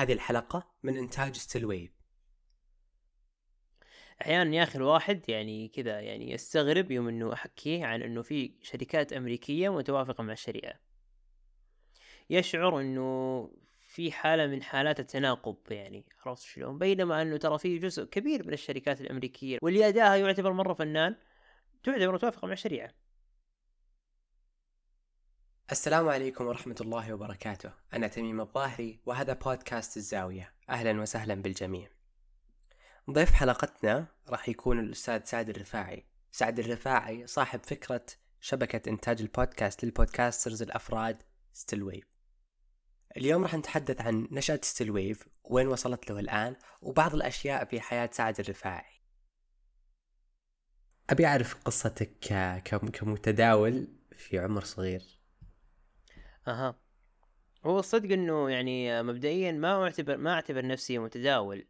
هذه الحلقة من إنتاج ستيل ويف أحيانا يا أخي الواحد يعني كذا يعني يستغرب يوم إنه أحكيه عن إنه في شركات أمريكية متوافقة مع الشريعة. يشعر إنه في حالة من حالات التناقض يعني عرفت شلون؟ بينما إنه ترى في جزء كبير من الشركات الأمريكية واللي أداءها يعتبر مرة فنان تعتبر متوافقة مع الشريعة. السلام عليكم ورحمة الله وبركاته. أنا تميم الظاهري وهذا بودكاست الزاوية. أهلا وسهلا بالجميع. ضيف حلقتنا راح يكون الأستاذ سعد الرفاعي. سعد الرفاعي صاحب فكرة شبكة إنتاج البودكاست لل podcasters الأفراد ستيل ويف اليوم راح نتحدث عن نشأة ستيل ويف وين وصلت له الآن وبعض الأشياء في حياة سعد الرفاعي. أبي أعرف قصتك كمتداول في عمر صغير. أها. هو الصدق إنه يعني مبدئيا ما اعتبر ما أعتبر نفسي متداول.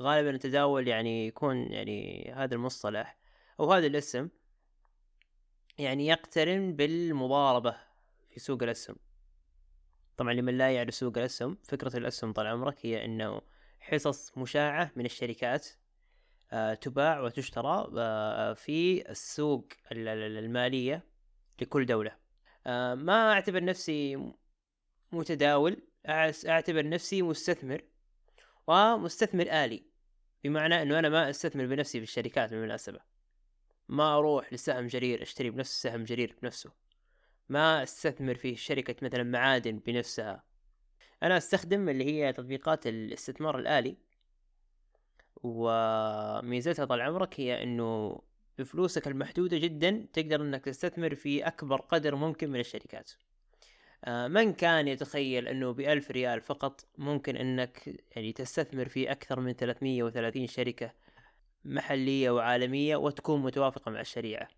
غالبا التداول يعني يكون يعني هذا المصطلح أو هذا الاسم يعني يقترن بالمضاربة في سوق الاسهم طبعا لمن لا يعرف سوق الاسهم فكرة الاسهم طال عمرك هي إنه حصص مشاعة من الشركات آه، تباع وتشترى آه، في السوق ال- ال- المالية لكل دولة. ما أعتبر نفسي متداول أعتبر نفسي مستثمر ومستثمر آلي بمعنى إنه أنا ما أستثمر بنفسي في الشركات بالمناسبة. ما أروح لسهم جرير أشتري بنفس سهم جرير بنفسه. ما أستثمر في شركة مثلا معادن بنفسها. أنا أستخدم اللي هي تطبيقات الاستثمار الآلي وميزتها طال عمرك هي إنه بفلوسك المحدودة جدا تقدر إنك تستثمر في أكبر قدر ممكن من الشركات. آه، من كان يتخيل إنه بألف ريال فقط ممكن إنك يعني تستثمر في أكثر من 330 شركة محلية وعالمية وتكون متوافقة مع الشريعة؟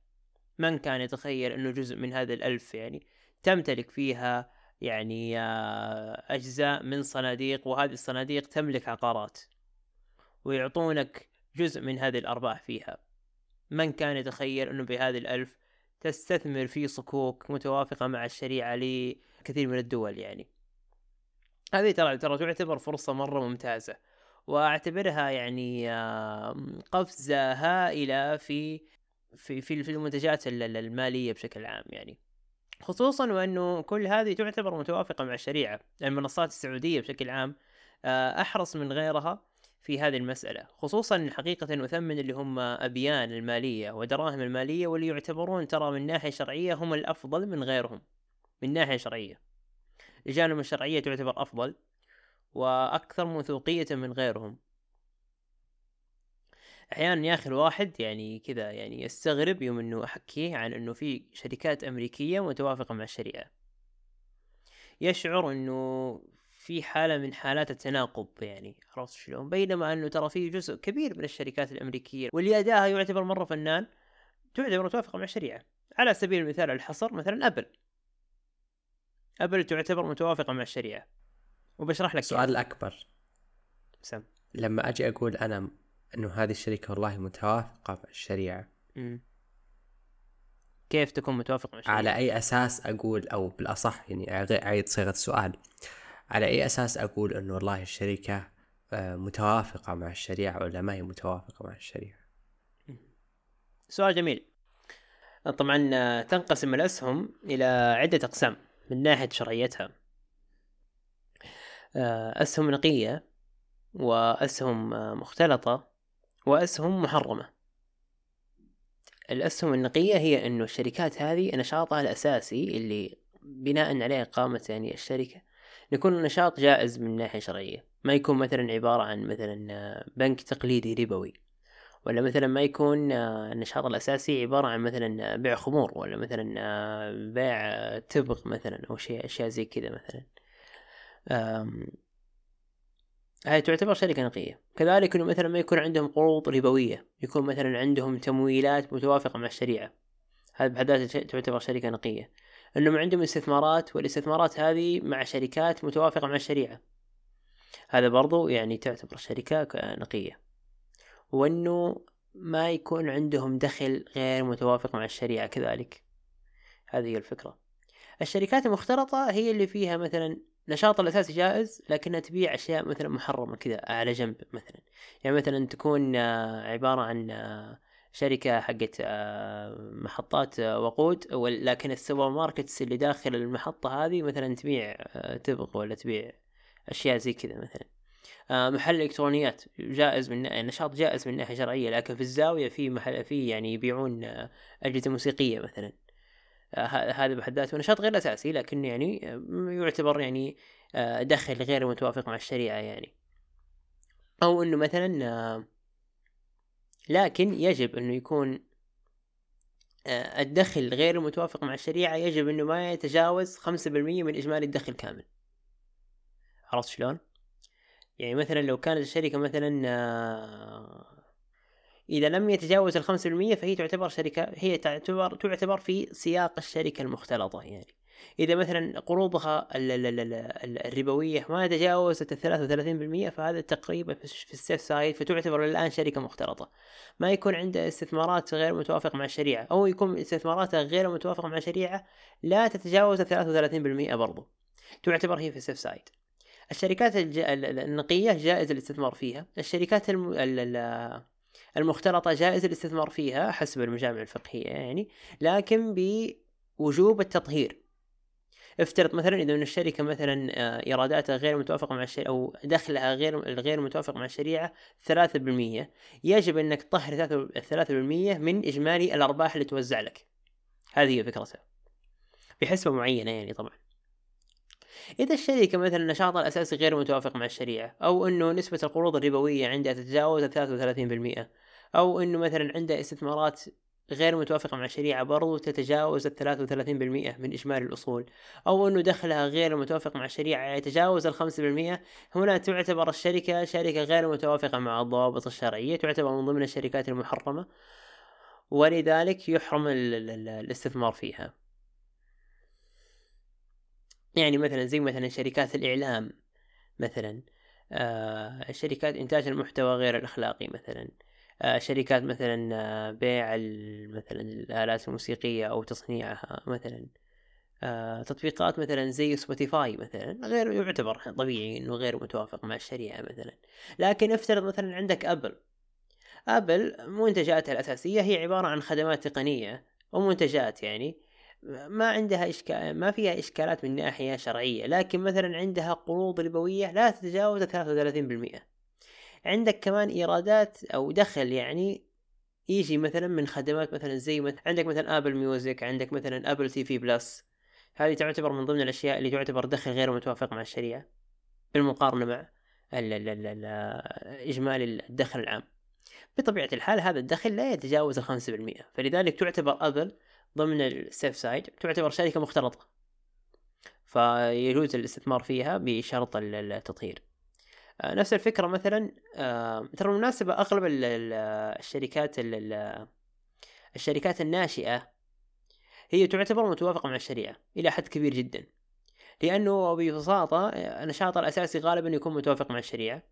من كان يتخيل إنه جزء من هذا الألف يعني تمتلك فيها يعني آه، أجزاء من صناديق وهذه الصناديق تملك عقارات ويعطونك جزء من هذه الأرباح فيها؟ من كان يتخيل إنه بهذه الألف تستثمر في صكوك متوافقة مع الشريعة لكثير من الدول يعني. هذه ترى ترى تعتبر فرصة مرة ممتازة وأعتبرها يعني قفزة هائلة في في في المنتجات ال- ال- المالية بشكل عام يعني. خصوصا وأنه كل هذه تعتبر متوافقة مع الشريعة المنصات السعودية بشكل عام آه، أحرص من غيرها في هذه المسألة خصوصا حقيقة أثمن اللي هم أبيان المالية ودراهم المالية واللي يعتبرون ترى من ناحية شرعية هم الأفضل من غيرهم من ناحية شرعية. لجانهم الشرعية تعتبر أفضل وأكثر موثوقية من غيرهم. أحيانا يا أخي الواحد يعني كذا يعني يستغرب يوم إنه أحكيه عن إنه في شركات أمريكية متوافقة مع الشريعة. يشعر إنه في حالة من حالات التناقض يعني عرفت شلون؟ بينما أنه ترى في جزء كبير من الشركات الأمريكية واللي اداها يعتبر مرة فنان تعتبر متوافقة مع الشريعة على سبيل المثال الحصر مثلا أبل. أبل تعتبر متوافقة مع الشريعة. وبشرح لك السؤال الأكبر سم. لما أجي أقول أنا أنه هذه الشركة والله متوافقة مع الشريعة. مم. كيف تكون متوافق مع الشريعة؟ على أي أساس أقول أو بالأصح يعني أعيد صيغة السؤال. على أي أساس أقول أنه والله الشركة آه، متوافقة مع الشريعة ولا ما هي متوافقة مع الشريعة؟ سؤال جميل. طبعا آه، تنقسم الأسهم إلى عدة أقسام من ناحية شرعيتها. آه، أسهم نقية وأسهم مختلطة وأسهم محرمة. الأسهم النقية هي أنه الشركات هذه نشاطها الأساسي اللي بناء عليه قامت يعني الشركة يكون نشاط جائز من ناحية شرعية. ما يكون مثلا عبارة عن مثلا آه، بنك تقليدي ربوي. ولا مثلا ما يكون آه، النشاط الأساسي عبارة عن مثلا بيع خمور. ولا مثلا آه، بيع آه، تبغ مثلا أو شيء أشياء زي كذا مثلا. هاي تعتبر شركة نقية. كذلك إنه مثلا ما يكون عندهم قروض ربوية. يكون مثلا عندهم تمويلات متوافقة مع الشريعة. هذا بحد ذاته تعتبر شركة نقية. إنهم عندهم استثمارات والاستثمارات هذه مع شركات متوافقة مع الشريعة. هذا برضو يعني تعتبر شركة نقية. وإنه ما يكون عندهم دخل غير متوافق مع الشريعة كذلك. هذه هي الفكرة. الشركات المختلطة هي اللي فيها مثلا نشاط الأساسي جائز لكنها تبيع أشياء مثلا محرمة كذا على جنب مثلا. يعني مثلا تكون عبارة عن شركة حقت آه، محطات وقود لكن ال supermarkets اللي داخل المحطة هذه مثلا تبيع تبغ ولا تبيع أشياء زي كذا مثلا. محل إلكترونيات جائز من نشاط جائز من ناحية شرعية لكن في الزاوية في محل في يعني يبيعون أجهزة موسيقية مثلا. هذا بحد ذاته نشاط غير اساسي لكن يعني يعتبر يعني آه، دخل غير متوافق مع الشريعة يعني. أو إنه مثلا آه، لكن يجب إنه يكون آه، الدخل غير المتوافق مع الشريعة يجب إنه ما يتجاوز خمسة بالمية من إجمالي الدخل كامل عرفت شلون؟ يعني مثلا لو كانت الشركة مثلا إذا لم يتجاوز الخمسة بالمية فهي تعتبر شركة هي تعتبر تعتبر في سياق الشركة المختلطة يعني إذا مثلا قروضها الربوية ما تجاوزت الثلاثة وثلاثين بالمية فهذا تقريبا في ال safe side فتعتبر الآن شركة مختلطة. ما يكون عندها استثمارات غير متوافقة مع الشريعة أو يكون استثماراتها غير متوافقة مع الشريعة لا تتجاوز الثلاثة وثلاثين بالمية برضو. تعتبر هي في ال safe side. الشركات النقية جائز الاستثمار فيها. الشركات الم... المختلطة جائز الاستثمار فيها حسب المجامع الفقهية يعني لكن بوجوب التطهير. افترض مثلا إذا من الشركة مثلا آه، إيراداتها غير متوافقة مع الشريعة أو دخلها غير غير متوافق مع الشريعة 3% يجب إنك تطهر 3% من إجمالي الأرباح اللي توزع لك. هذه هي فكرتها. بحسبة معينة يعني طبعا. إذا الشركة مثلا نشاطها الأساسي غير متوافق مع الشريعة أو أنه نسبة القروض الربوية عندها تتجاوز 33% أو أنه مثلا عندها استثمارات غير متوافقة مع الشريعة برضو تتجاوز الثلاثة وثلاثين بالمئة من إجمالي الأصول. أو أنه دخلها غير متوافق مع الشريعة يتجاوز الخمسة بالمئة. هنا تعتبر الشركة شركة غير متوافقة مع الضوابط الشرعية تعتبر من ضمن الشركات المحرمة. ولذلك يحرم الاستثمار فيها. يعني مثلا زي مثلا شركات الإعلام مثلا آه شركات إنتاج المحتوى غير الأخلاقي مثلا. شركات مثلا آه بيع مثلا الآلات الموسيقية أو تصنيعها مثلا. آه تطبيقات مثلا زي Spotify مثلا غير يعتبر طبيعي إنه غير متوافق مع الشريعة مثلا. لكن افترض مثلا عندك Apple Apple منتجاتها الأساسية هي عبارة عن خدمات تقنية ومنتجات يعني ما عندها إشكال ما فيها إشكالات من ناحية شرعية لكن مثلا عندها قروض ربوية لا تتجاوز 33% عندك كمان إيرادات أو دخل يعني يجي مثلا من خدمات مثلا زي مثلا عندك مثلا Apple Music عندك مثلا Apple TV Plus هذه تعتبر من ضمن الأشياء اللي تعتبر دخل غير متوافق مع الشريعة بالمقارنه مع ال ال ال ال إجمالي الدخل العام. بطبيعة الحال هذا الدخل لا يتجاوز الخمسة بالمئة. فلذلك تعتبر Apple ضمن ال safe side تعتبر شركة مختلطة. فيجوز الاستثمار فيها بشرط التطهير. نفس الفكرة مثلا آه، ترى بالمناسبة أغلب الشركات الشركات الناشئة هي تعتبر متوافقة مع الشريعة إلى حد كبير جدا. لأنه ببساطة آه، النشاط الأساسي غالبا يكون متوافق مع الشريعة.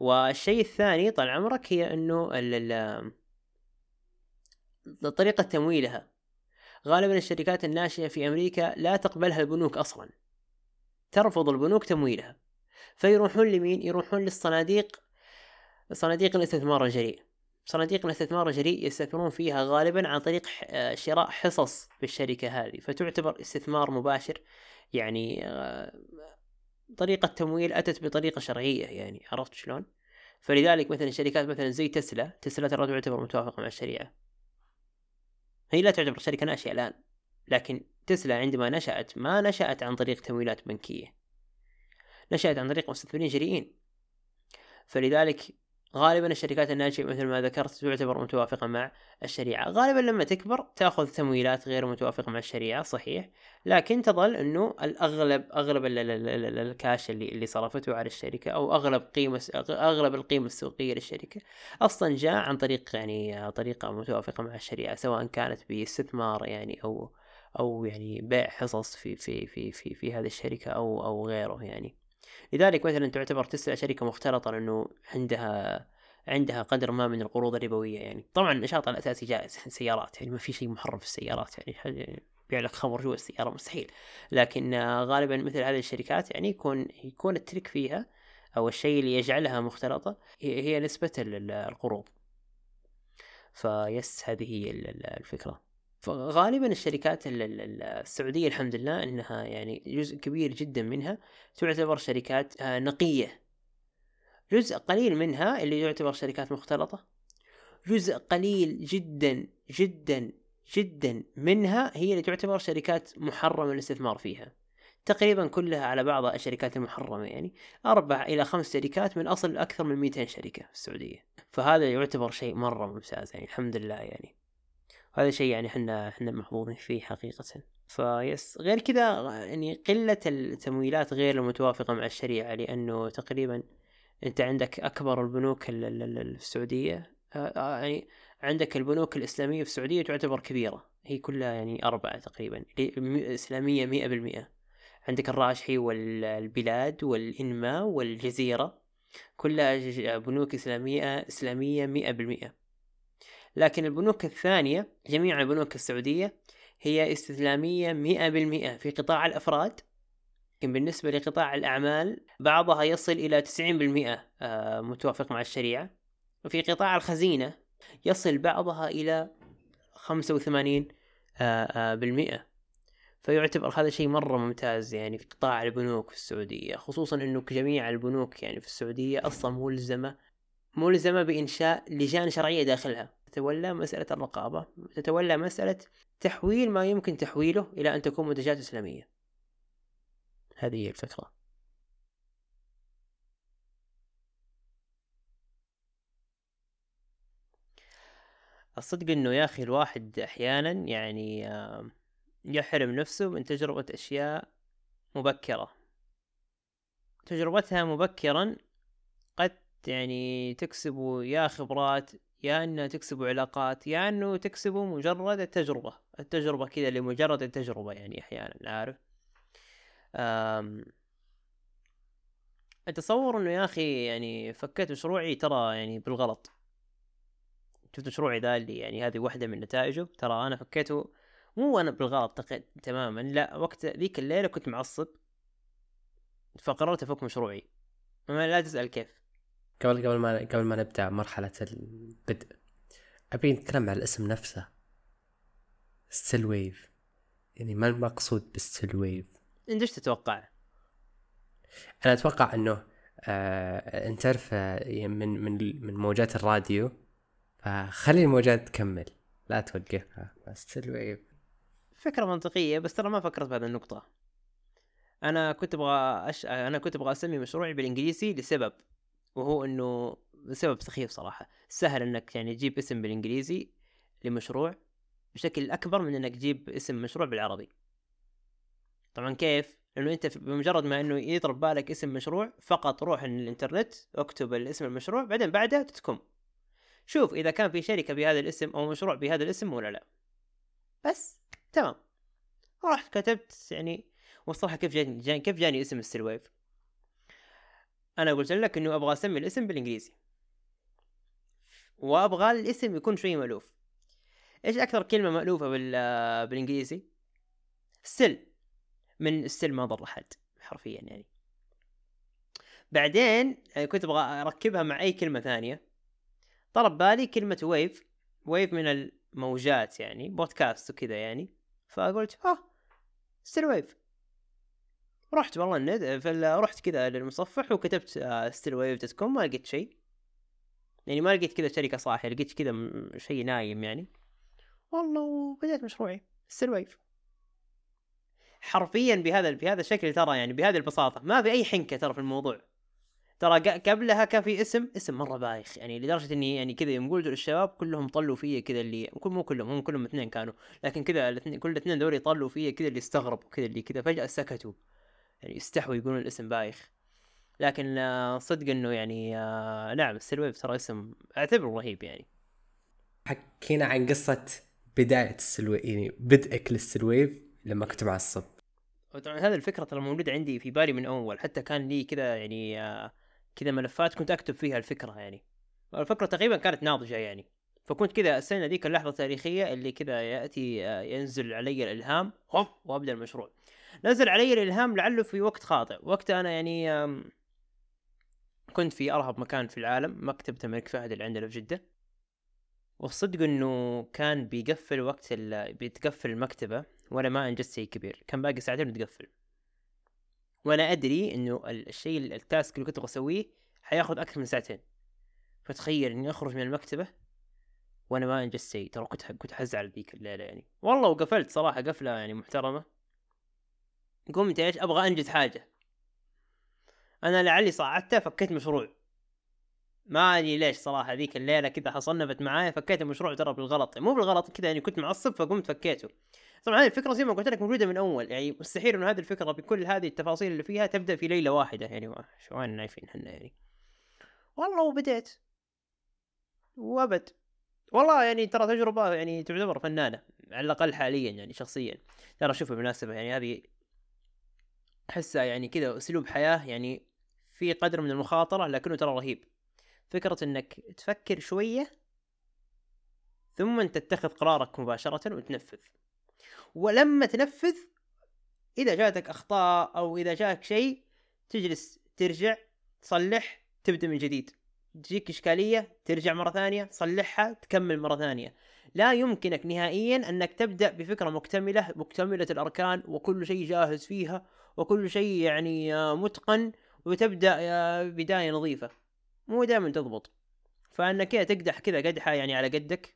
والشيء الثاني طال عمرك هي أنه طريقة تمويلها. غالبا الشركات الناشئة في أمريكا لا تقبلها البنوك أصلا. ترفض البنوك تمويلها. فيروحون لمين؟ يروحون للصناديق صناديق الاستثمار الجريء صناديق الاستثمار الجريء يستثمرون فيها غالبا عن طريق آه، شراء حصص في الشركة هذه فتعتبر استثمار مباشر يعني آه، طريقة تمويل أتت بطريقة شرعية يعني عرفت شلون؟ فلذلك مثلا شركات مثلا زي تسلا تسلا ترى تعتبر متوافقة مع الشريعة هي لا تعتبر شركة ناشئة الآن لكن تسلا عندما نشأت ما نشأت عن طريق تمويلات بنكية نشأت عن طريق مستثمرين جريئين فلذلك غالبا الشركات الناشئة مثل ما ذكرت تعتبر متوافقة مع الشريعة. غالبا لما تكبر تأخذ تمويلات غير متوافقة مع الشريعة صحيح. لكن تظل أنه الأغلب أغلب الكاش اللي اللي صرفته على الشركة أو أغلب قيمة أغلب القيمة السوقية للشركة أصلا جاء عن طريق يعني طريقة متوافقة مع الشريعة سواء كانت باستثمار يعني أو أو يعني بيع حصص في في في في في هذه الشركة أو أو غيره يعني. لذلك مثلا تعتبر تسلا شركة مختلطة لأنه عندها عندها قدر ما من القروض الربوية يعني. طبعا النشاط الأساسي جائز سيارات يعني ما في شيء محرم في السيارات يعني. يبيع لك خمر جوا السيارة مستحيل. لكن غالبا مثل هذه الشركات يعني يكون يكون التريك فيها أو الشيء اللي يجعلها مختلطة هي نسبة ال- ال- القروض. فيس هذه هي ال- ال- الفكرة. فغالبا الشركات ال- ال- ال- السعودية الحمد لله إنها يعني جزء كبير جدا منها تعتبر شركات آه، نقية. جزء قليل منها اللي يعتبر شركات مختلطة. جزء قليل جدا جدا جدا منها هي اللي تعتبر شركات محرمة الاستثمار فيها. تقريبا كلها على بعضها الشركات المحرمة يعني. أربع إلى خمس شركات من أصل أكثر من 200 شركة في السعودية. فهذا يعتبر شيء مرة ممتاز يعني الحمد لله يعني. هذا شيء يعني إحنا إحنا محظوظين فيه حقيقة. فيس غير كذا يعني قلة التمويلات غير المتوافقة مع الشريعة لأنه تقريبا أنت عندك أكبر البنوك ال- ال- ال- في السعودية آه، آه، يعني عندك البنوك الإسلامية في السعودية تعتبر كبيرة. هي كلها يعني أربعة تقريبا إسلامية مئة بالمئة. عندك الراجحي والبلاد والإنماء والجزيرة كلها بنوك إسلامية إسلامية مئة بالمئة. لكن البنوك الثانية جميع البنوك السعودية هي استسلامية مئة بالمئة في قطاع الأفراد. لكن بالنسبة لقطاع الأعمال بعضها يصل إلى 90% آه، متوافق مع الشريعة. وفي قطاع الخزينة يصل بعضها إلى 85 آه، آه، فيعتبر هذا شيء مرة ممتاز يعني في قطاع البنوك في السعودية خصوصا أنه جميع البنوك يعني في السعودية أصلا ملزمة ملزمة بإنشاء لجان شرعية داخلها. تتولى مسألة الرقابة تتولى مسألة تحويل ما يمكن تحويله إلى أن تكون منتجات إسلامية. هذه هي الفكرة. الصدق إنه يا أخي الواحد أحيانا يعني يحرم نفسه من تجربة أشياء مبكرة. تجربتها مبكرا قد يعني تكسب يا خبرات يا انها تكسب علاقات يا إنه تكسب مجرد التجربة. التجربة كذا لمجرد التجربة يعني أحيانا عارف؟ أم... أتصور إنه يا أخي يعني فكيت مشروعي ترى يعني بالغلط. شفت مشروعي ذا اللي يعني هذه واحدة من نتائجه ترى أنا فكيته مو أنا بالغلط. تماما لا وقت ذيك الليلة كنت معصب فقررت أفك مشروعي. ما لا تسأل كيف. قبل قبل ما قبل ما نبدأ مرحلة البدء أبي نتكلم عن الاسم نفسه. Still Wave يعني ما المقصود بال Still Wave إنت إيش تتوقع؟ أنا أتوقع إنه آه انت تعرف آه، من من من موجات الراديو فخلي الموجات تكمل. لا توقفها. Still Wave فكرة منطقية بس ترى ما فكرت بهذه النقطة. أنا كنت أبغى أش... أنا كنت أبغى أسمي مشروعي بالإنجليزي لسبب. وهو إنه سبب سخيف صراحة. سهل إنك يعني تجيب اسم بالإنجليزي لمشروع بشكل أكبر من إنك تجيب اسم مشروع بالعربي. طبعا كيف؟ لأنه أنت في- بمجرد ما إنه يضرب بالك اسم مشروع فقط روح الإنترنت اكتب الاسم المشروع بعدين بعدها dot com. شوف إذا كان في شركة بهذا الاسم أو مشروع بهذا الاسم ولا لا. بس تمام. رحت كتبت يعني والصراحة كيف جاني, جاني كيف جاني اسم Still Wave أنا قلت لك إنه أبغى أسمي الاسم بالإنجليزي. وأبغى الاسم يكون شوي مألوف. إيش أكثر كلمة مألوفة بال بالإنجليزي؟ still من still ما ضر أحد حرفيا يعني. بعدين آه، كنت أبغى أركبها مع أي كلمة ثانية. ضرب بالي كلمة wave wave من الموجات يعني بودكاست وكذا يعني. فقلت ها Still Wave رحت والله فال- رحت كذا للمصفح وكتبت Still Wave dot com ما لقيت شيء. يعني ما لقيت كذا شركة صاحية لقيت كذا شيء نايم يعني. والله وبدأت مشروعي Still Wave حرفيا بهذا بهذا الشكل ترى يعني بهذه البساطة. ما في أي حنكة ترى في الموضوع. ترى قبلها كان في اسم اسم مرة بايخ يعني لدرجة إني يعني كذا يوم قلت للشباب كلهم طلوا فيا كذا اللي مو كلهم هم كلهم اثنين كانوا. لكن كذا كل الاثنين دول يطلوا فيا كذا اللي استغربوا كذا اللي كذا فجأة سكتوا. يعني استحوا يقولون الاسم بايخ. لكن آه، صدق إنه يعني آه، نعم السلويف ترى اسم أعتبره رهيب يعني. حكينا عن قصة بداية ال Still Wave يعني بدءك لل Still Wave لما كنت معصب وطبعا هذه الفكرة ترى موجودة عندي في بالي من أول. حتى كان لي كذا يعني آه، كذا ملفات كنت أكتب فيها الفكرة يعني. الفكرة تقريبا كانت ناضجة يعني. فكنت كذا أستنى ذيك اللحظة التاريخية اللي كذا يأتي آه، ينزل علي الإلهام هوب وأبدأ المشروع. نزل علي الإلهام لعله في وقت خاطئ. وقت أنا يعني كنت في أرهب مكان في العالم مكتبة الملك فهد اللي عندنا في جدة. والصدق إنه كان بيقفل وقت. بتقفل المكتبة وأنا ما أنجزت شيء كبير. كان باقي ساعتين وتقفل. وأنا أدري إنه ال- الشيء ال- التاسك اللي كنت بسويه حياخذ أكثر من ساعتين. فتخيل إني أخرج من المكتبة وأنا ما أنجزت شيء. ترى كنت كنت حزعل ذيك الليلة يعني. والله وقفلت صراحة قفلة يعني محترمة. قمت إيش؟ أبغى أنجز حاجة. أنا لعلي صعدته فكيت مشروع. ما أدري ليش صراحة ذيك الليلة كذا حصنفت معايا فكيت المشروع ترى بالغلط. مو بالغلط كذا يعني كنت معصب فقمت فكيته. طبعا هذه الفكرة زي ما قلت لك موجودة من أول. يعني مستحيل إنه هذه الفكرة بكل هذه التفاصيل اللي فيها تبدأ في ليلة واحدة. يعني شو وين نايفين إحنا يعني. والله وبديت وأبد. والله يعني ترى تجربة يعني تعتبر فنانة على الأقل حاليا يعني شخصيا. ترى شوف بالمناسبة يعني هذه احسها يعني كذا أسلوب حياة يعني في قدر من المخاطرة لكنه ترى رهيب. فكرة إنك تفكر شوية ثم تتخذ قرارك مباشرة وتنفذ. ولما تنفذ إذا جاتك أخطاء أو إذا جاك شيء تجلس ترجع تصلح تبدأ من جديد. تجيك إشكالية ترجع مرة ثانية تصلحها تكمل مرة ثانية. لا يمكنك نهائيا أنك تبدأ بفكرة مكتملة مكتملة الأركان وكل شيء جاهز فيها وكل شيء يعني آه، متقن وتبدأ آه، بداية نظيفة. مو دائما تضبط. فأنك كذا تقدح كذا قدحة يعني على قدك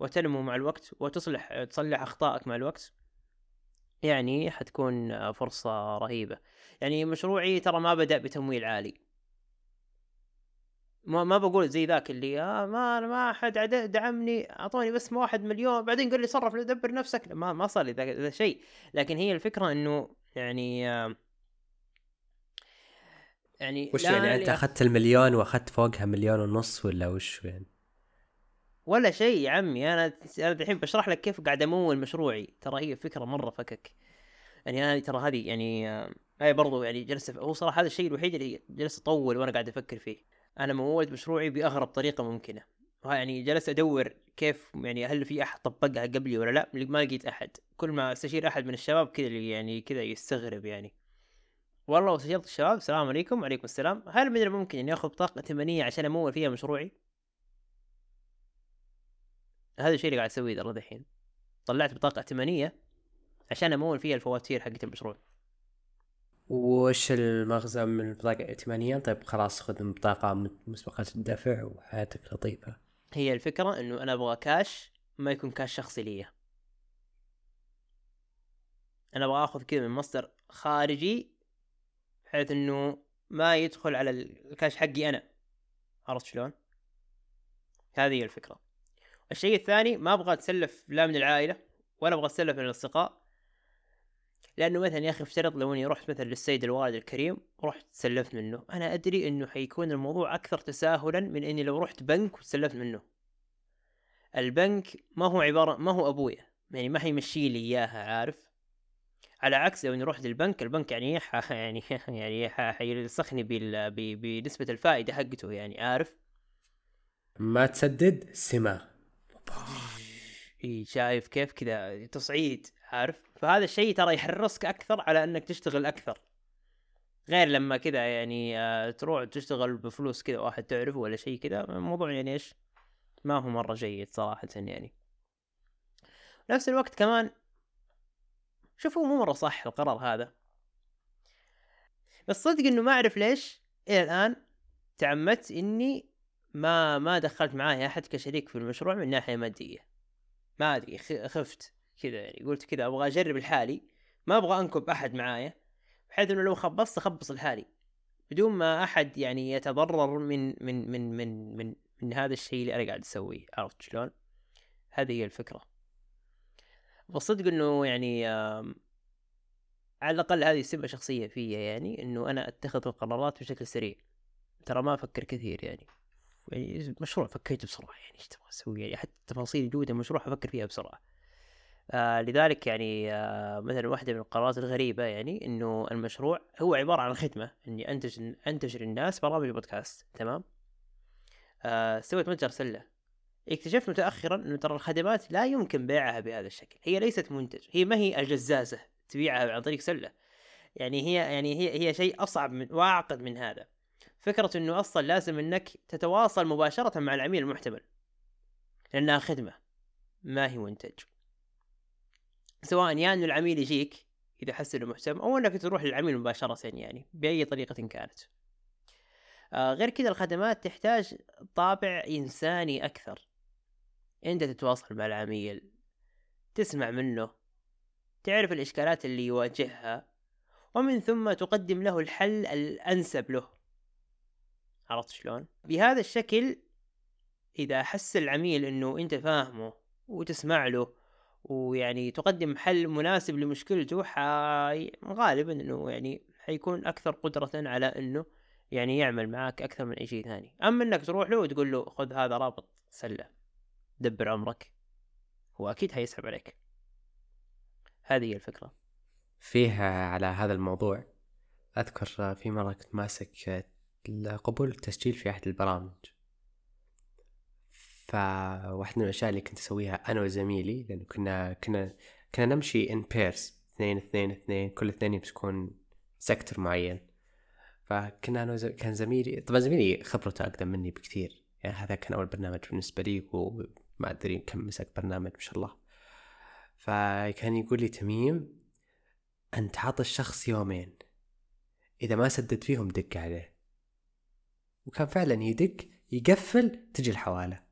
وتنمو مع الوقت وتصلح تصلح أخطائك مع الوقت. يعني حتكون آه، فرصة رهيبة. يعني مشروعي ترى ما بدأ بتمويل عالي. ما ما بقول زي ذاك اللي آه ما ما أحد دعمني أعطوني بس واحد مليون بعدين قال لي صرف دبر نفسك. ما ما صار لي ذا شيء. لكن هي الفكرة إنه يعني آه يعني وش يعني أنت أخذت المليون وأخذت فوقها مليون ونص ولا وش يعني؟ ولا شيء يا عمي أنا أنا الحين بشرح لك كيف قاعد أمول مشروعي. ترى هي فكرة مرة فكك. يعني أنا ترى هذه يعني هاي برضو يعني جلست هو صراحة هذا الشيء الوحيد اللي جلست أطول وأنا قاعد أفكر فيه. أنا مولت مشروعي بأغرب طريقة ممكنة. يعني جلست أدور كيف يعني هل في أحد طبقها قبلي ولا لا ما لقيت أحد. كل ما استشير أحد من الشباب كذا يعني كذا يستغرب يعني. والله واستشرت الشباب السلام عليكم وعليكم السلام. هل من الممكن اني اخذ بطاقه ثمانية عشان امول فيها مشروعي؟ هذا الشيء اللي قاعد أسويه ترى دحين. طلعت بطاقة ائتمانيه عشان امول فيها الفواتير حقت المشروع. وش المغزى من البطاقة الائتمانية؟ طيب خلاص خذ بطاقة مسبقة الدفع وحياتك لطيفة. هي الفكرة إنه أنا أبغى كاش ما يكون كاش شخصي لي أنا أبغى آخذ كذا من مصدر خارجي بحيث إنه ما يدخل على الكاش حقي أنا. عرفت شلون؟ هذه هي الفكرة. الشيء الثاني ما أبغى أتسلف لا من العائلة ولا أبغى أتسلف من الأصدقاء. لأنه مثلا يا أخي افترض لو أني رحت مثلا للسيد الوالد الكريم ورحت تسلفت منه أنا أدري إنه حيكون الموضوع أكثر تساهلا من إني لو رحت بنك وتسلفت منه. البنك ما هو عبارة ما هو أبويا يعني ما حيمشي لي إياها عارف؟ على عكس لو أني رحت البنك البنك يعني ح... يعني يعني ح- حيلصقني بال... ب... بنسبة الفائدة حقته يعني عارف؟ ما تسدد سما. إي شايف كيف كذا تصعيد. عارف؟ فهذا الشيء ترى يحرصك أكثر على إنك تشتغل أكثر. غير لما كذا يعني آه، تروح تشتغل بفلوس كذا واحد تعرفه ولا شيء كذا الموضوع يعني إيش؟ ما هو مرة جيد صراحة يعني. نفس الوقت كمان شوفوا مو مرة صح القرار هذا. بس صدق إنه ما أعرف ليش إلى الآن تعمدت إني ما ما دخلت معايا أحد كشريك في المشروع من ناحية مادية. ما أدري خفت. كذا يعني قلت كذا أبغى أجرب لحالي ما أبغى أنكب أحد معايا بحيث إنه لو خبصت اخبص لحالي بدون ما أحد يعني يتضرر من من من من من, من هذا الشيء اللي أنا قاعد أسويه. عرفت شلون؟ هذه هي الفكرة. والصدق إنه يعني على الأقل هذه سمه شخصية فيا يعني إنه أنا أتخذ القرارات بشكل سريع. ترى ما أفكر كثير يعني. يعني مشروع فكيته بسرعة يعني إيش تبغى أسوي يعني؟ حتى تفاصيل جودة المشروع أفكر فيها بسرعة. آه لذلك يعني آه مثلا واحدة من القرارات الغريبة يعني إنه المشروع هو عبارة عن خدمة إني أنتج انتج للناس برامج بودكاست تمام؟ آه سويت متجر سلة. اكتشفت متاخرا إنه ترى الخدمات لا يمكن بيعها بهذا الشكل. هي ليست منتج هي ما هي الجزازه تبيعها عن طريق سلة. يعني هي يعني هي هي شيء أصعب من وأعقد من هذا. فكرة إنه أصلا لازم إنك تتواصل مباشرة مع العميل المحتمل لأنها خدمة ما هي منتج. سواء يا إنه العميل يجيك إذا حس إنه مهتم أو إنك تروح للعميل مباشرة يعني بأي طريقة كانت. آه غير كذا الخدمات تحتاج طابع إنساني أكثر. أنت تتواصل مع العميل تسمع منه تعرف الإشكالات اللي يواجهها ومن ثم تقدم له الحل الأنسب له. عرفت شلون؟ بهذا الشكل إذا حس العميل إنه أنت فاهمه وتسمع له ويعني تقدم حل مناسب لمشكلته حي... غالبا إنه يعني حيكون أكثر قدرة على إنه يعني يعمل معك أكثر من أي شيء ثاني. أما إنك تروح له وتقول له خذ هذا رابط سلة دبر عمرك هو أكيد حيسحب عليك. هذه هي الفكرة. فيها على هذا الموضوع أذكر في مرة كنت ماسك قبول التسجيل في احد البرامج. فواحدة من الأشياء اللي كنت أسويها أنا وزميلي لأنه كنا كنا كنا نمشي إن بيرس اثنين اثنين اثنين كل اثنين يمسكون سيكتور معين. فكنا أنا وز... كان زميلي طبعا زميلي خبرته أقدم مني بكثير. يعني هذا كان أول برنامج بالنسبة لي وما أدري كم مسك برنامج ما شاء الله. فكان يقول لي تميم أنت عط الشخص يومين. إذا ما سدد فيهم دق عليه. وكان فعلا يدق يقفل تجي الحوالة.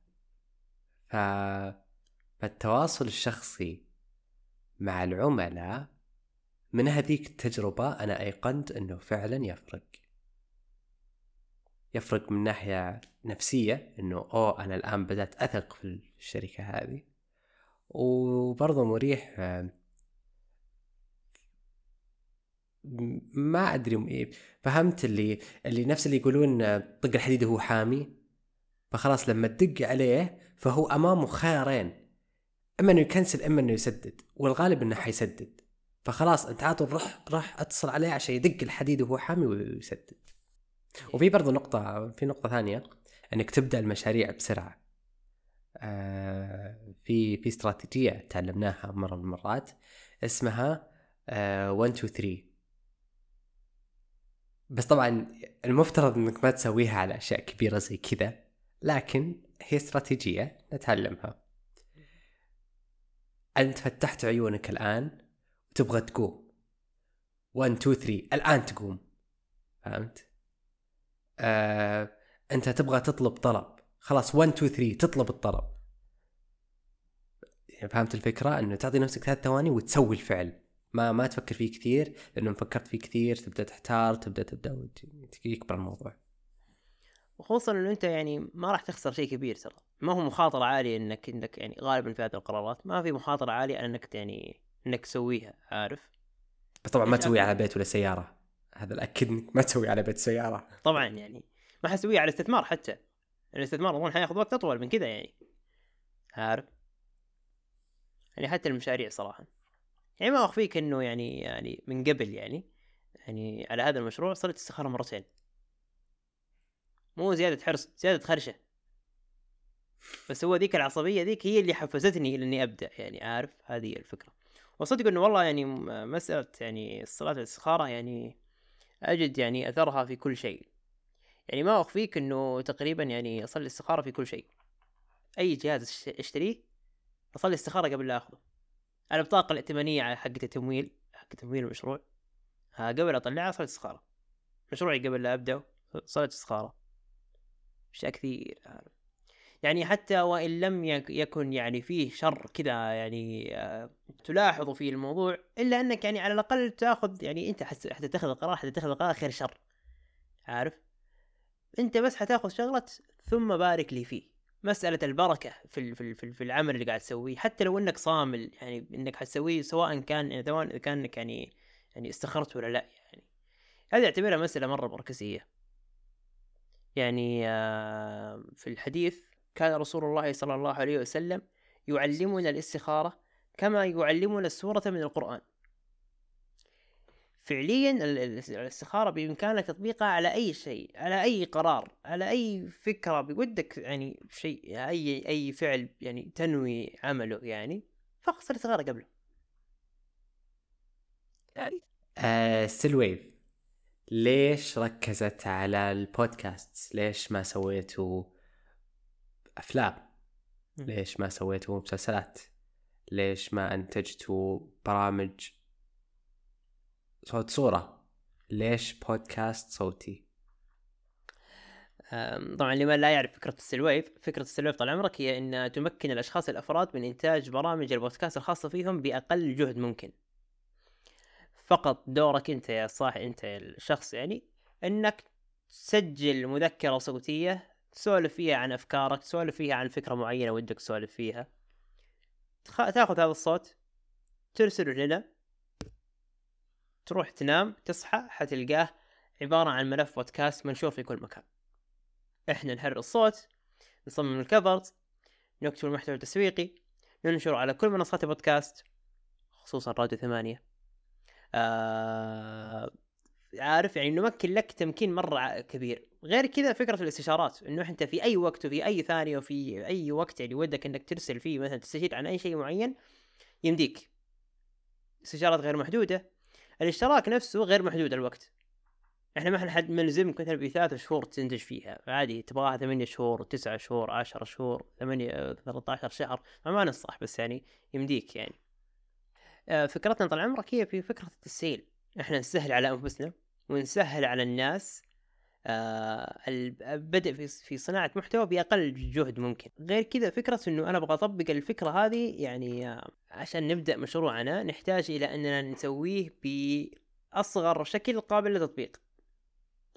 ف... فالتواصل الشخصي مع العملاء من هذيك التجربة أنا أيقنت أنه فعلا يفرق. يفرق من ناحية نفسية أنه أوه أنا الآن بدأت أثق في الشركة هذه. وبرضه مريح ما أدري فهمت اللي اللي نفس اللي يقولون طق الحديد وهو حامي فخلاص لما تدق عليه فهو أمامه خيارين. إما إنه يكنسل إما إنه يسدد. والغالب إنه حيسدد. فخلاص أنت عاطل روح راح أتصل عليه عشان يدق الحديد وهو حامي ويسدد. وفي برضه نقطة في نقطة ثانية إنك تبدأ المشاريع بسرعة. آه في في استراتيجية تعلمناها مرة من المرات اسمها 1 2 3 بس طبعا المفترض إنك ما تسويها على أشياء كبيرة زي كذا لكن هي استراتيجية نتعلمها. أنت فتحت عيونك الآن وتبغى تقوم. 1 2 3 الآن تقوم. فهمت؟ آه، أنت تبغى تطلب طلب. خلاص 1 2 3 تطلب الطلب. يعني فهمت الفكرة؟ أنه تعطي نفسك ثلاث ثواني وتسوي الفعل. ما ما تفكر فيه كثير لأنه فكرت فيه كثير تبدأ تحتار تبدأ تبدأ يكبر الموضوع. وخصوصا إنه أنت يعني ما راح تخسر شيء كبير ترى. ما هو مخاطرة عالية انك إنك يعني غالبا في هذه القرارات. ما في مخاطرة عالية إنك يعني إنك تسويها عارف؟ بس طبعا ما تسويها على بيت ولا سيارة. هذا الاكد إنك ما تسوي على بيت سيارة. طبعا يعني ما حسويها على استثمار حتى. الاستثمار اظن حياخذ وقت أطول من كذا يعني. عارف؟ يعني حتى المشاريع صراحة. يعني ما أخفيك إنه يعني يعني من قبل يعني. يعني على هذا المشروع صرت استخارة مرتين. مو زيادة حرص زيادة خرشة. بس هو ذيك العصبية ذيك هي اللي حفزتني إلى إني أبدأ يعني عارف هذه الفكرة. وصدق إنه والله يعني مسألة يعني الصلاة والاستخارة يعني أجد يعني أثرها في كل شيء. يعني ما أخفيك إنه تقريبا يعني أصلي استخارة في كل شيء. أي جهاز أشتريه أصلي استخارة قبل لا أخذه. البطاقة الائتمانية حقت التمويل حق تمويل المشروع قبل أطلعها صلي استخارة مشروعي قبل لا أبدأ صلاة استخارة اشياء كثير. يعني حتى وإن لم يكن يعني فيه شر كذا يعني آه، تلاحظ في الموضوع إلا أنك يعني على الأقل تاخذ يعني أنت حتتخذ القرار حتتخذ القرار خير شر. عارف؟ أنت بس حتاخذ شغلة ثم بارك لي فيه. مسألة البركة في في في, العمل اللي قاعد تسويه. حتى لو إنك صامل يعني إنك حتسويه سواء كان سواء كانك يعني يعني استخرت ولا لا يعني. هذه اعتبرها مسألة مرة مركزية. يعني آه، في الحديث كان رسول الله صلى الله عليه وسلم يعلمنا الاستخارة كما يعلمنا السورة من القرآن. فعليا ال- ال- الاستخارة بإمكانك تطبيقها على أي شيء على أي قرار على أي فكرة بودك يعني شيء أي أي فعل يعني تنوي عمله يعني فقط الاستخارة قبله. آه Still Wave. ليش ركزت على البودكاست ليش ما سويتوا أفلام. ليش ما سويتوا مسلسلات؟ ليش ما أنتجتوا برامج صوت صورة؟ ليش بودكاست صوتي؟ طبعا لمن لا يعرف فكرة ال Still Wave فكرة ال Still Wave طال عمرك هي أن تمكن الأشخاص الأفراد من إنتاج برامج البودكاست الخاصة فيهم بأقل جهد ممكن. فقط دورك أنت يا صاحب أنت يا الشخص يعني أنك تسجل مذكرة صوتية تسولف فيها عن أفكارك تسولف فيها عن فكرة معينة ودك تسولف فيها. تخ... تاخذ هذا الصوت ترسله لنا تروح تنام تصحى حتلقاه عبارة عن ملف بودكاست منشور في كل مكان. إحنا نحرر الصوت نصمم الكفرز نكتب المحتوى التسويقي ننشره على كل منصات البودكاست خصوصا راديو ثمانية. آه عارف يعني نمكن لك تمكين مرة ع- كبير. غير كذا فكرة الاستشارات إنه أنت في أي وقت وفي أي ثانية وفي أي وقت يعني ودك إنك ترسل فيه مثلا تستشير عن أي شيء معين يمديك. استشارات غير محدودة. الاشتراك نفسه غير محدود الوقت. إحنا ما إحنا حد ملزمك مثلا بثلاث شهور تنتج فيها. عادي تبغاها ثمانية شهور تسعة شهور عشرة شهور ثمانية 13 شهر. ما ننصح بس يعني يمديك يعني. فكرتنا طال عمرك هي في فكرة التسهيل. إحنا نسهل على أنفسنا ونسهل على الناس آه البدء في صناعة محتوى بأقل جهد ممكن. غير كذا فكرة إنه أنا أبغى أطبق الفكرة هذه يعني آه عشان نبدأ مشروعنا نحتاج إلى أننا نسويه بأصغر شكل قابل للتطبيق.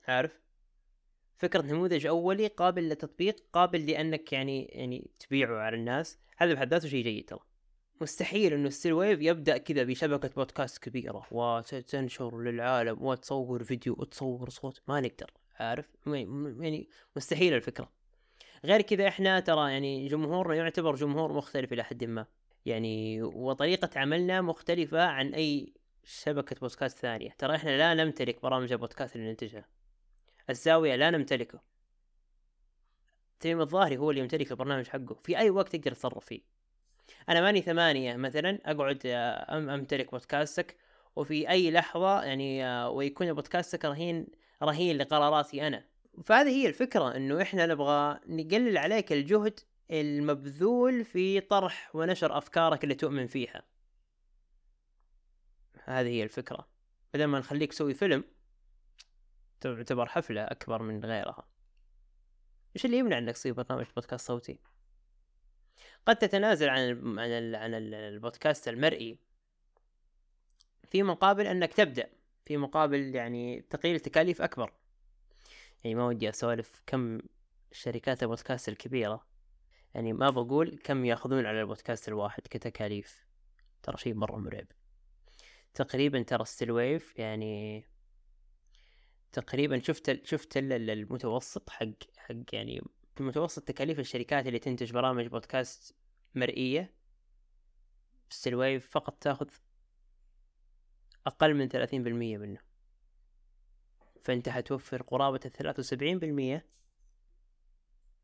عارف؟ فكرة نموذج أولي قابل للتطبيق قابل لأنك يعني يعني تبيعه على الناس. هذا بحد ذاته شيء جيد ترى. مستحيل إنه Still Wave يبدأ كذا بشبكة بودكاست كبيرة. وتنشر للعالم وتصور فيديو وتصور صوت. ما نقدر عارف؟ يعني مستحيل الفكرة. غير كذا إحنا ترى يعني جمهورنا يعتبر جمهور مختلف إلى حد ما. يعني وطريقة عملنا مختلفة عن أي شبكة بودكاست ثانية. ترى إحنا لا نمتلك برامج البودكاست اللي ننتجها. الزاوية لا نمتلكه. تميم الظاهري هو اللي يمتلك البرنامج حقه. في أي وقت تقدر تتصرف فيه. أنا ماني ثمانية مثلا أقعد آه، أمتلك بودكاستك وفي أي لحظة يعني آه، ويكون بودكاستك رهين رهين لقراراتي أنا. فهذه هي الفكرة إنه إحنا نبغى نقلل عليك الجهد المبذول في طرح ونشر أفكارك اللي تؤمن فيها. هذه هي الفكرة. بدل ما نخليك تسوي فيلم تعتبر حفلة أكبر من غيرها. إيش اللي يمنع إنك تسوي برنامج بودكاست صوتي؟ قد تتنازل عن ال عن ال عن ال- البودكاست المرئي. في مقابل أنك تبدأ في مقابل يعني تقليل تكاليف أكبر. يعني ما ودي أسولف كم شركات البودكاست الكبيرة. يعني ما بقول كم يأخذون على البودكاست الواحد كتكاليف. ترى شيء مرة مرعب. تقريبا ترى Still Wave يعني تقريبا شفت شفت ال- ال- المتوسط حق حق يعني متوسط تكاليف الشركات اللي تنتج برامج بودكاست مرئية Still Wave فقط تاخذ أقل من ثلاثين بالمية منه. فأنت حتوفر قرابة الثلاثة وسبعين بالمية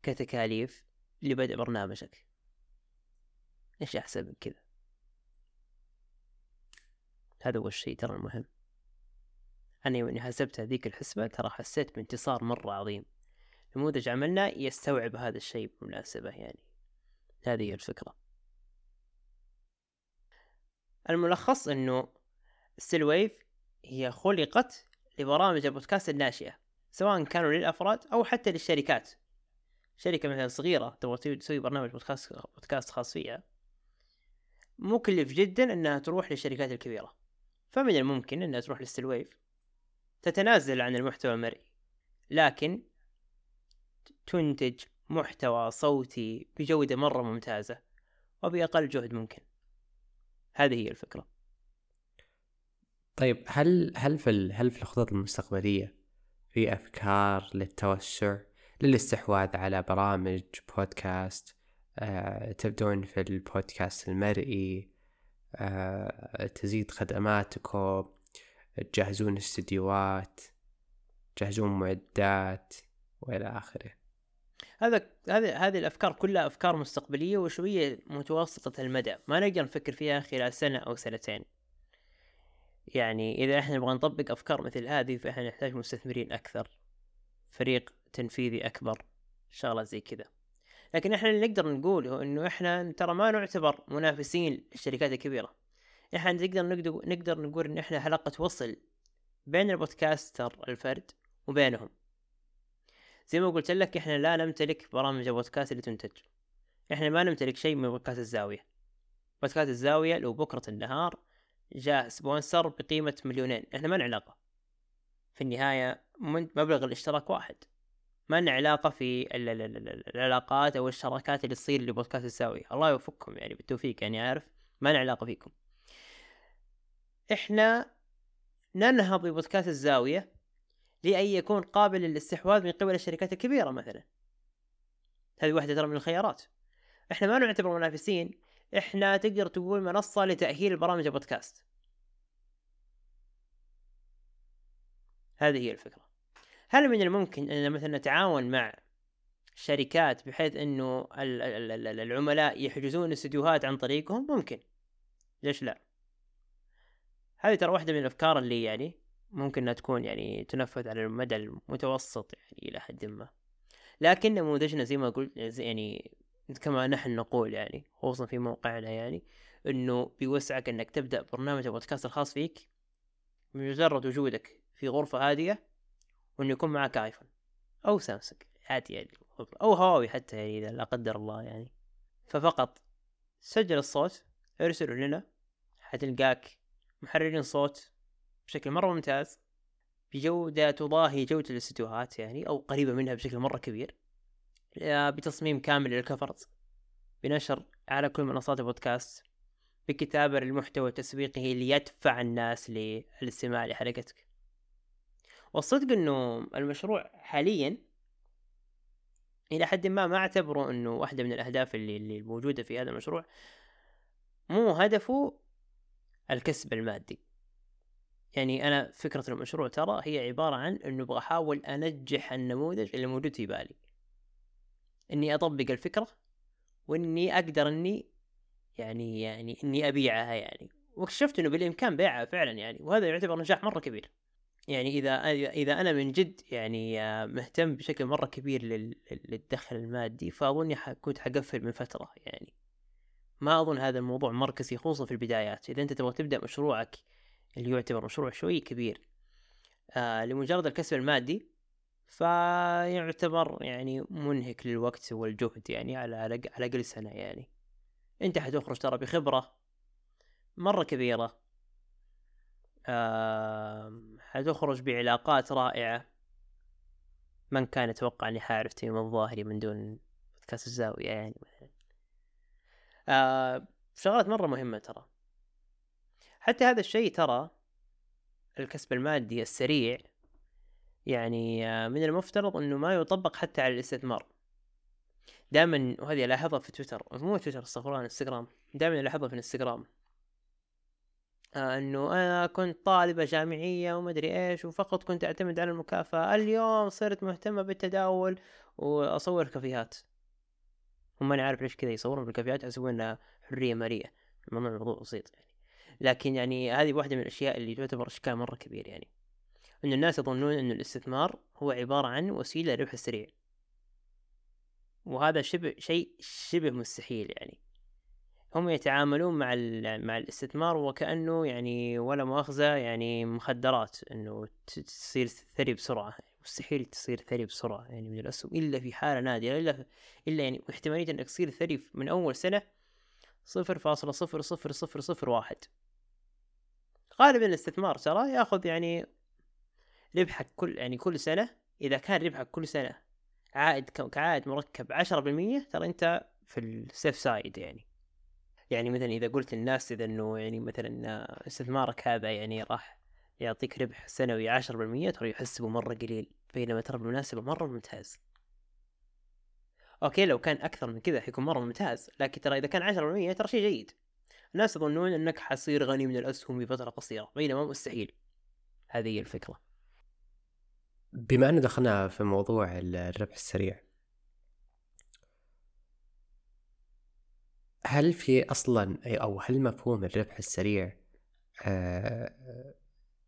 كتكاليف لبدء برنامجك. إيش أحسن من كذا؟ هذا هو الشيء ترى المهم. أنا يوم إني حسبت هذيك الحسبة ترى حسيت بانتصار مرة عظيم. نموذج عملنا يستوعب هذا الشيء بمناسبة يعني. هذه هي الفكرة. الملخص إنه ستيل ويف هي خلقت لبرامج البودكاست الناشئة سواء كانوا للأفراد أو حتى للشركات. شركة مثلا صغيرة تبغى تسوي- برنامج بودكاست بودكاست خاص فيها. مكلف جدا إنها تروح للشركات الكبيرة. فمن الممكن إنها تروح لستيل ويف تتنازل عن المحتوى المرئي. لكن تنتج محتوى صوتي بجودة مرة ممتازة وبأقل جهد ممكن. هذه هي الفكرة. طيب هل هل في ال- هل في الخطط المستقبلية في أفكار للتوسع للاستحواذ على برامج بودكاست آه، تبدون في البودكاست المرئي آه، تزيد خدماتكم تجهزون استديوهات تجهزون معدات وإلى آخره؟ هذا هذه هذه الأفكار كلها أفكار مستقبلية وشوية متوسطة المدى. ما نقدر نفكر فيها خلال سنة أو سنتين. يعني إذا إحنا نبغى نطبق أفكار مثل هذه فإحنا نحتاج مستثمرين أكثر. فريق تنفيذي أكبر. شغلات زي كذا. لكن إحنا اللي نقدر نقوله إنه إحنا ترى ما نعتبر منافسين للشركات الكبيرة. إحنا نقدر نقدر نقول إن إحنا حلقة وصل بين البودكاستر الفرد وبينهم. زي ما قلت لك إحنا لا نمتلك برامج البودكاست اللي تنتج. إحنا ما نمتلك شيء من بودكاست الزاوية. بودكاست الزاوية لو بكرة النهار جاء سبونسر بقيمة مليونين. إحنا ما علاقة. في النهاية مبلغ الاشتراك واحد. ما لنا علاقة في العلاقات أو الشراكات اللي تصير لبودكاست الزاوية. الله يوفقكم يعني بالتوفيق يعني عارف ما لنا علاقة فيكم. إحنا ننهض ببودكاست الزاوية لأن يكون قابل للاستحواذ من قبل الشركات الكبيرة مثلا. هذه واحدة ترى من الخيارات. إحنا ما نعتبر منافسين إحنا تقدر تقول منصة لتأهيل برامج البودكاست. هذه هي الفكرة. هل من الممكن أن مثلا نتعاون مع شركات بحيث إنه العملاء يحجزون استديوهات عن طريقهم؟ ممكن. ليش لا؟ هذه ترى واحدة من الأفكار اللي يعني ممكن إنها تكون يعني تنفذ على المدى المتوسط يعني إلى حد ما. لكن نموذجنا زي ما قلت يعني كما نحن نقول يعني خصوصا في موقعنا يعني إنه بيوسعك إنك تبدأ برنامج البودكاست الخاص فيك بمجرد وجودك في غرفة هادية وإنه يكون معك آيفون أو سامسونج عادي يعني أو هواوي حتى يعني إذا لا قدر الله يعني. ففقط سجل الصوت ارسله لنا حتلقاك محررين صوت بشكل مرة ممتاز بجودة تضاهي جودة الاستديوهات يعني أو قريبة منها بشكل مرة كبير بتصميم كامل للكفرز بنشر على كل منصات البودكاست بكتابة للمحتوى التسويقي اللي يدفع الناس للاستماع لحلقتك. والصدق إنه المشروع حاليا إلى حد ما ما أعتبره إنه واحدة من الأهداف اللي, اللي موجودة في هذا المشروع مو هدفه الكسب المادي. يعني أنا فكرة المشروع ترى هي عبارة عن إنه أبغى أحاول أنجح النموذج اللي موجود في بالي. إني أطبق الفكرة وإني أقدر إني يعني يعني إني أبيعها يعني. واكتشفت إنه بالإمكان بيعها فعلا يعني وهذا يعتبر نجاح مرة كبير. يعني إذا إذا أنا من جد يعني مهتم بشكل مرة كبير للدخل المادي فأظني كنت حقفل من فترة يعني. ما أظن هذا الموضوع مركزي خصوصا في البدايات. إذا أنت تبغى تبدأ مشروعك اللي يعتبر مشروع شوي كبير. آه لمجرد الكسب المادي فيعتبر يعني منهك للوقت والجهد يعني على على الأقل سنة يعني. أنت حتخرج ترى بخبرة مرة كبيرة. آه حتخرج بعلاقات رائعة. من كان يتوقع أني حأعرف تيم الظاهري من دون بودكاست الزاوية يعني. آه شغلات مرة مهمة ترى. حتى هذا الشيء ترى الكسب المادي السريع يعني آه، من المفترض إنه ما يطبق حتى على الاستثمار. دائما وهذه ألاحظها في تويتر مو تويتر استغفر الله إنستغرام. دائما ألاحظها في إنستغرام. آه إنه أنا كنت طالبه جامعية وما أدري إيش وفقط كنت أعتمد على المكافأة. اليوم صرت مهتمه بالتداول وأصور كافيهات هم أنا عارف ليش كذا يصورون بالكافيهات يحسبون حرية مالية. الموضوع موضوع بسيط. يعني لكن يعني هذه واحدة من الأشياء اللي تعتبر إشكال مرة كبير يعني. إن الناس يظنون إن الاستثمار هو عبارة عن وسيلة للربح السريع. وهذا شبه شيء شبه مستحيل يعني. هم يتعاملون مع مع الاستثمار وكأنه يعني ولا مؤاخذة يعني مخدرات إنه تصير ثري بسرعة. مستحيل تصير ثري بسرعة يعني من الأسهم إلا في حالة نادرة إلا إلا يعني احتمالية إنك تصير ثري من أول سنة صفر فاصلة صفر صفر صفر صفر واحد. غالبا الاستثمار ترى ياخذ يعني ربحك كل يعني كل سنة إذا كان ربحك كل سنة عائد كعائد مركب عشرة بالمية ترى أنت في ال safe side يعني. يعني مثلا إذا قلت للناس إذا إنه يعني مثلا استثمارك هذا يعني راح يعطيك ربح سنوي عشرة بالمية ترى يحسبه مرة قليل بينما ترى بالمناسبة مرة ممتاز. أوكي لو كان أكثر من كذا حيكون مرة ممتاز لكن ترى إذا كان 10% ترى شيء جيد. الناس يظنون أنك حصير غني من الأسهم بفترة قصيرة بينما مستحيل. هذه هي الفكرة. بما انه دخلنا في موضوع الربح السريع هل في أصلا أو هل مفهوم الربح السريع آه،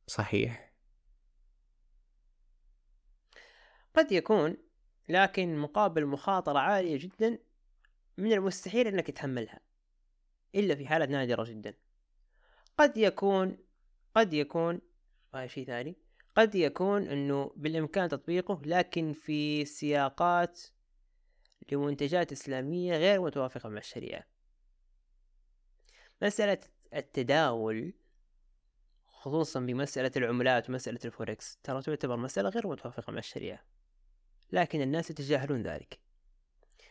صحيح؟ قد يكون لكن مقابل مخاطرة عالية جدا من المستحيل أنك تتحملها إلا في حالة نادرة جدا. قد يكون قد يكون شيء ثاني قد يكون إنه بالإمكان تطبيقه لكن في سياقات لمنتجات إسلامية غير متوافقة مع الشريعة. مسألة التداول خصوصا بمسألة العملات ومسألة الفوركس ترى تعتبر مسألة غير متوافقة مع الشريعة لكن الناس يتجاهلون ذلك.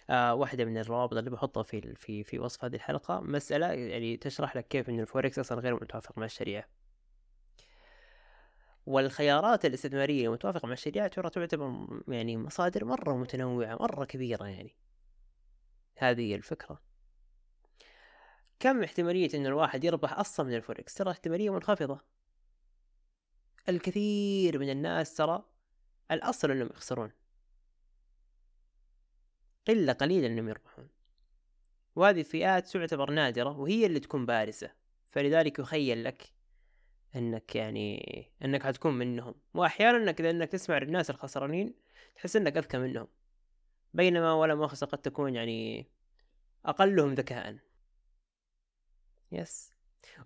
آه واحدة من الروابط اللي بحطها في في في وصف هذه الحلقة. مسألة يعني تشرح لك كيف إن الفوركس أصلا غير متوافق مع الشريعة. والخيارات الاستثمارية المتوافقة مع الشريعة ترى تعتبر يعني مصادر مرة متنوعة مرة كبيرة يعني. هذه هي الفكرة. كم احتمالية إن الواحد يربح أصلا من الفوركس؟ ترى احتمالية منخفضة. الكثير من الناس ترى الأصل إنهم يخسرون. قلة قليلة إنهم يربحون. وهذه الفئات تعتبر نادرة وهي اللي تكون بارزة. فلذلك يخيل لك إنك يعني إنك حتكون منهم. وأحيانا إنك إذا إنك تسمع الناس الخسرانين تحس إنك أذكى منهم. بينما ولا مؤاخذة قد تكون يعني أقلهم ذكاء. يس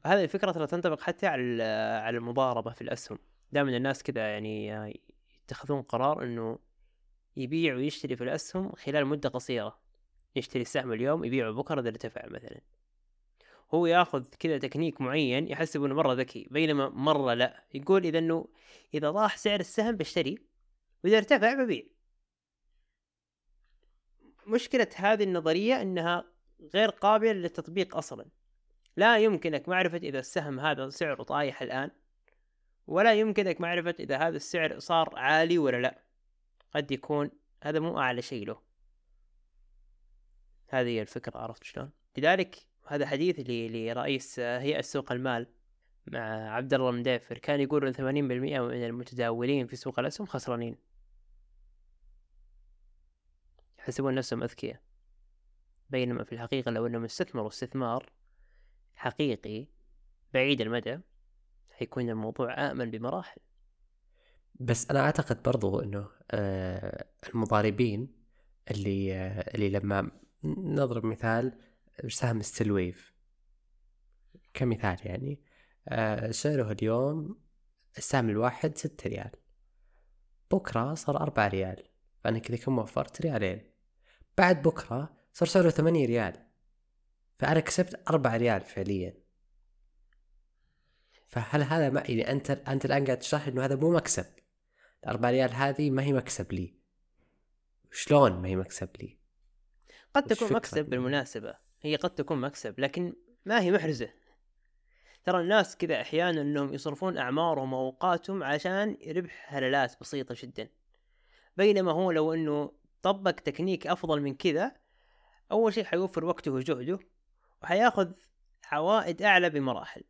وهذه الفكرة ترى تنطبق حتى على على المضاربة في الأسهم. دائما الناس كذا يعني يتخذون قرار إنه يبيع ويشتري في الأسهم خلال مدة قصيرة. يشتري السهم اليوم يبيعه بكرة إذا ارتفع مثلا. هو ياخذ كذا تكنيك معين يحسب إنه مرة ذكي بينما مرة لا. يقول إذا إنه إذا راح سعر السهم بشتري وإذا ارتفع ببيع. مشكلة هذه النظرية إنها غير قابلة للتطبيق أصلا. لا يمكنك معرفة إذا السهم هذا سعره طايح الآن ولا يمكنك معرفة إذا هذا السعر صار عالي ولا لا. قد يكون هذا مو أعلى شيء له. هذه هي الفكرة عرفت شلون؟ لذلك هذا حديث لرئيس هيئة سوق المال مع عبد الله المدافر كان يقول إن 80% من المتداولين في سوق الأسهم خسرانين. يحسبون نفسهم أذكياء. بينما في الحقيقة لو إنهم استثمروا استثمار حقيقي بعيد المدى حيكون الموضوع آمن بمراحل. بس أنا أعتقد برضو أنه آه المضاربين اللي آه اللي لما نضرب مثال سهم ستيل ويف. كمثال يعني آه سعره اليوم السهم الواحد ستة ريال. بكرة صار أربعة ريال. فأنا كذا كم وفرت ريالين. بعد بكرة صار سعره ثمانية ريال. فأنا كسبت أربعة ريال فعليا. فهل هذا ما يعني أنت أنت الآن قاعد تشرح إنه هذا مو مكسب؟ الأربعة ريال هذه ما هي مكسب لي. شلون ما هي مكسب لي؟ قد تكون مكسب بالمناسبة. هي قد تكون مكسب لكن ما هي محرزة. ترى الناس كذا أحيانا إنهم يصرفون اعمارهم واوقاتهم عشان ربح هلالات بسيطة جدا. بينما هو لو إنه طبق تكنيك أفضل من كذا أول شيء حيوفر وقته وجهده وحياخذ عوائد أعلى بمراحل.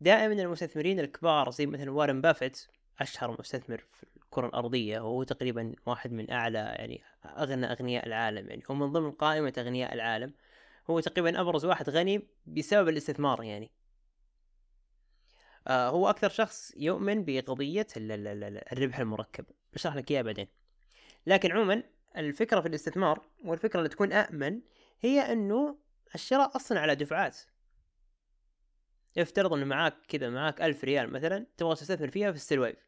دائما المستثمرين الكبار زي مثلا وارن بافيت أشهر مستثمر في الكرة الأرضية وهو تقريبا واحد من أعلى يعني أغنى أغنياء العالم يعني هو من ضمن قائمة أغنياء العالم. هو تقريبا أبرز واحد غني بسبب الاستثمار يعني. آه هو أكثر شخص يؤمن بقضية الربح المركب. بشرح لك اياها بعدين. لكن عموما الفكرة في الاستثمار والفكرة اللي تكون آمن هي إنه الشراء أصلا على دفعات. افترض إنه معاك كذا معاك ألف ريال مثلا تبغى تستثمر فيها في الستيل ويف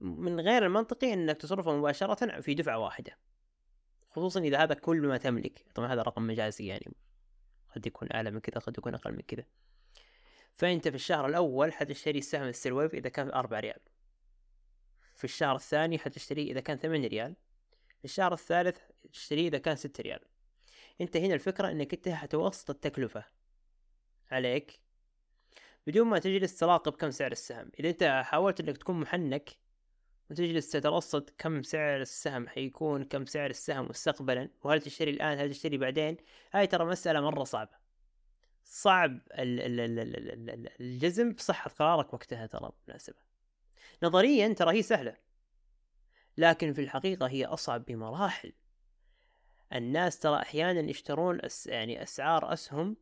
من غير المنطقي إنك تصرفها مباشرة في دفعة واحدة. خصوصا إذا هذا كل ما تملك. طبعا هذا رقم مجازي يعني. قد يكون أعلى من كذا قد يكون أقل من كذا. فأنت في الشهر الأول حتشتري سهم الستيل ويف إذا كان أربعة ريال. في الشهر الثاني حتشتريه إذا كان ثمانية ريال. في الشهر الثالث تشتريه إذا كان ستة ريال. أنت هنا الفكرة إنك أنت حتوسط التكلفة عليك. بدون ما تجلس تراقب كم سعر السهم. إذا أنت حاولت إنك تكون محنك وتجلس تترصد كم سعر السهم حيكون كم سعر السهم مستقبلا وهل تشتري الآن هل تشتري بعدين؟ هاي ترى مسألة مرة صعبة. صعب الجزم بصحة قرارك وقتها ترى بالمناسبة. نظريا ترى هي سهلة لكن في الحقيقة هي أصعب بمراحل. الناس ترى أحيانا يشترون أس يعني أسعار أسهم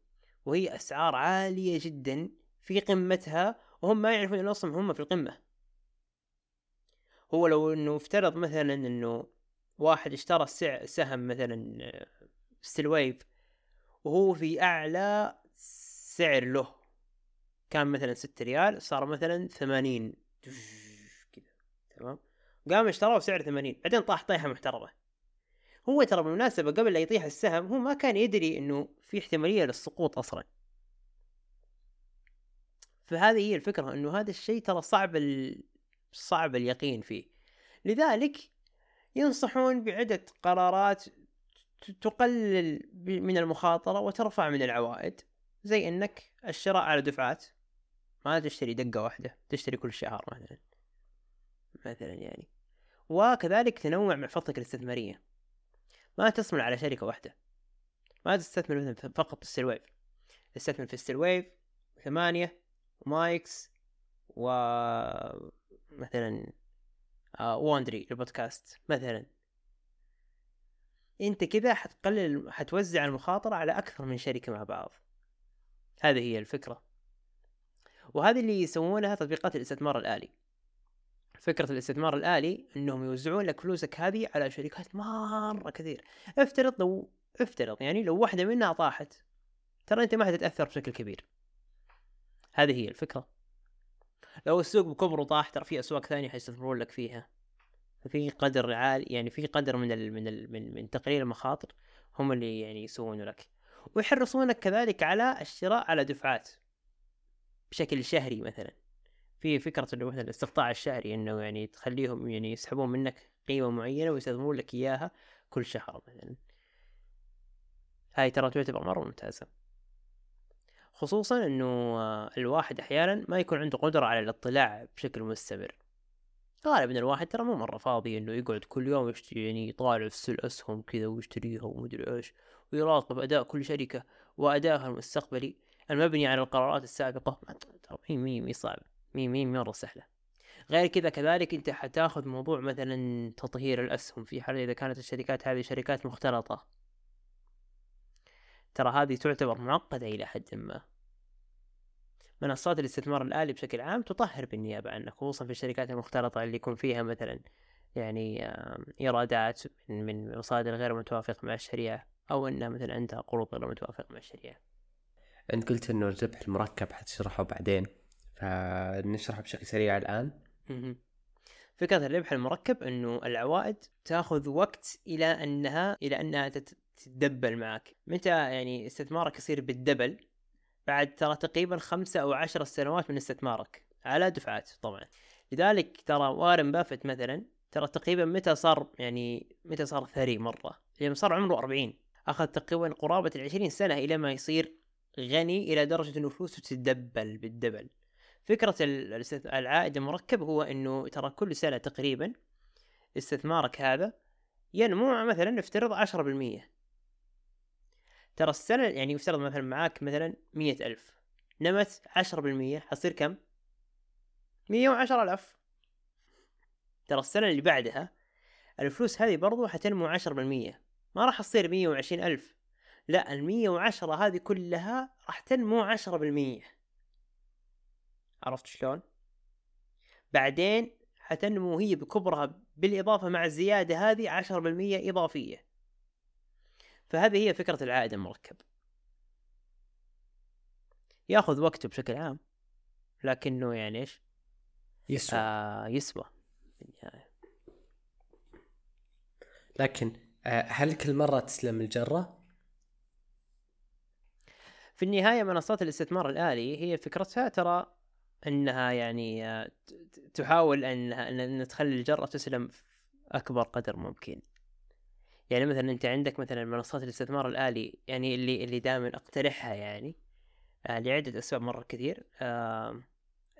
وهي أسعار عالية جدا في قمتها وهم ما يعرفون أن أصلا هم في القمة. هو لو أنه افترض مثلا أنه واحد اشترى سهم مثلا ستيل ويف وهو في أعلى سعر له. كان مثلا ستة ريال صار مثلا ثمانين. كذا. تمام؟ قام اشتراه بسعر ثمانين. بعدين طاح طيحة محترمة. هو ترى بالمناسبة قبل لا يطيح السهم هو ما كان يدري إنه في احتمالية للسقوط أصلا. فهذه هي الفكرة إنه هذا الشيء ترى صعب ال... صعب اليقين فيه. لذلك ينصحون بعدة قرارات تقلل من المخاطرة وترفع من العوائد. زي إنك الشراء على دفعات. ما تشتري دفعة واحدة تشتري كل شهر مثلا. مثلا يعني. وكذلك تنوع محفظتك الاستثمارية. ما تصمل على شركة واحدة. ما تستثمر مثلا فقط في ويف. تستثمر في ستيل ويف ثمانية ومايكس و مثلا آه و Wondery البودكاست مثلا. أنت كذا حتقلل حتوزع المخاطرة على أكثر من شركة مع بعض. هذه هي الفكرة. وهذه اللي يسوونها تطبيقات الاستثمار الآلي. فكرة الاستثمار الآلي إنهم يوزعون لك فلوسك هذه على شركات مرة كثير. افترض لو افترض يعني لو واحدة منها طاحت ترى أنت ما حتتأثر بشكل كبير. هذه هي الفكرة. لو السوق بكبره طاح ترى في أسواق ثانية حيستثمرون لك فيها. ففي قدر عالي يعني في قدر من ال من ال من, من تقليل المخاطر هم اللي يعني يسوونه لك. ويحرصونك كذلك على الشراء على دفعات. بشكل شهري مثلا. في فكرة إنه مثلا الاستقطاع الشهري إنه يعني تخليهم يعني يسحبون منك قيمة معينة ويستثمرون لك إياها كل شهر مثلا. هاي ترى تعتبر مرة ممتازة. خصوصا إنه الواحد أحيانا ما يكون عنده قدرة على الاطلاع بشكل مستمر. غالبا الواحد ترى مو مرة فاضي إنه يقعد كل يوم يعني يطالع في الاسهم كذا ويشتريها ومدري إيش ويراقب أداء كل شركة وادائها المستقبلي. المبني على القرارات السابقة مي مي مي صعب مي مي مرة سهلة. غير كذا كذلك أنت حتاخذ موضوع مثلا تطهير الأسهم في حال إذا كانت الشركات هذه شركات مختلطة. ترى هذه تعتبر معقدة إلى حد ما. منصات الاستثمار الآلي بشكل عام تطهر بالنيابة عنك خصوصا في الشركات المختلطة اللي يكون فيها مثلا يعني إيرادات من مصادر غير متوافقة مع الشريعة أو أنها مثلا عندها قروض غير متوافقة مع الشريعة. أنت قلت أنه الربح المركب حتشرحه بعدين فنشرحه بشكل سريع الآن. فكرة الربح المركب أنه العوائد تأخذ وقت إلى أنها إلى أنها تتدبل معك متى يعني استثمارك يصير بالدبل؟ بعد ترى تقريبا خمسة أو عشر سنوات من استثمارك على دفعات طبعا. لذلك ترى وارن بافت مثلا ترى تقريبا متى صار يعني متى صار ثري مرة؟ لما صار عمره 40 أخذ تقريبا قرابة العشرين سنة إلى ما يصير غني إلى درجة أنه فلوسه تتدبل بالدبل. فكرة العائد المركب هو أنه ترى كل سنة تقريبا استثمارك هذا ينمو مثلا افترض عشرة بالمية. ترى السنة يعني يفترض مثلا معاك مثلا مية ألف نمت عشرة بالمية حتصير كم؟ مية وعشرة ألف ترى السنة اللي بعدها الفلوس هذه برضو حتنمو عشرة بالمية ما راح تصير مية وعشرين ألف لا المية وعشرة هذه كلها راح تنمو عشرة بالمية عرفت شلون؟ بعدين حتنمو هي بكبرها بالإضافة مع الزيادة هذه عشرة بالمية إضافية فهذه هي فكرة العائد المركب ياخذ وقته بشكل عام لكنه يعني إيش؟ يسوى آه يسوى في النهاية لكن آه هل كل مرة تسلم الجرة؟ في النهاية منصات الاستثمار الآلي هي فكرتها ترى إنها يعني آه، تحاول ان إن تخلي الجرة تسلم أكبر قدر ممكن يعني مثلا أنت عندك مثلا منصات الاستثمار الآلي يعني اللي اللي دائما أقترحها يعني آه لعدة أسباب مرة كثير آه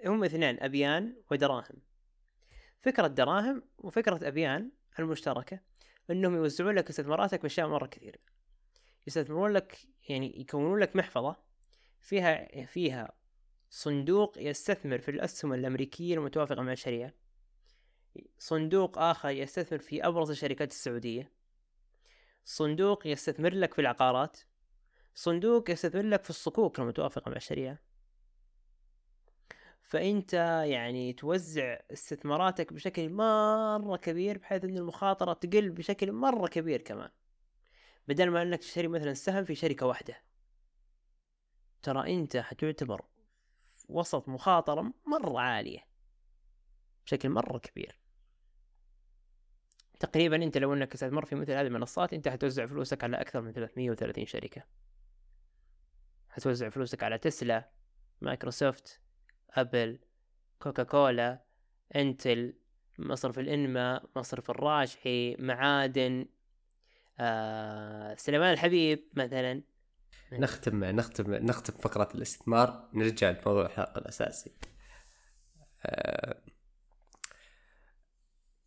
هم اثنين أبيان ودراهم. فكرة دراهم وفكرة أبيان المشتركة إنهم يوزعون لك استثماراتك باشياء مرة كثير. يستثمرون لك يعني يكونون لك محفظة فيها فيها صندوق يستثمر في الأسهم الأمريكية المتوافقة مع الشريعة. صندوق آخر يستثمر في أبرز الشركات السعودية. صندوق يستثمر لك في العقارات صندوق يستثمر لك في الصكوك المتوافقة مع الشريعة. فأنت يعني توزع استثماراتك بشكل مرة كبير بحيث أن المخاطرة تقل بشكل مرة كبير كمان. بدل ما أنك تشتري مثلا سهم في شركة واحدة. ترى أنت حتعتبر وسط مخاطرة مرة عالية بشكل مرة كبير. تقريبا أنت لو إنك تستثمر في مثل هذه المنصات أنت حتوزع فلوسك على أكثر من 330 شركة. حتوزع فلوسك على تسلا مايكروسوفت أبل كوكا كولا إنتل مصرف الإنماء مصرف الراجحي معادن آه، سليمان الحبيب مثلا. نختم نختم نختم فقرة الاستثمار نرجع لموضوع الحلقة الأساسي. أه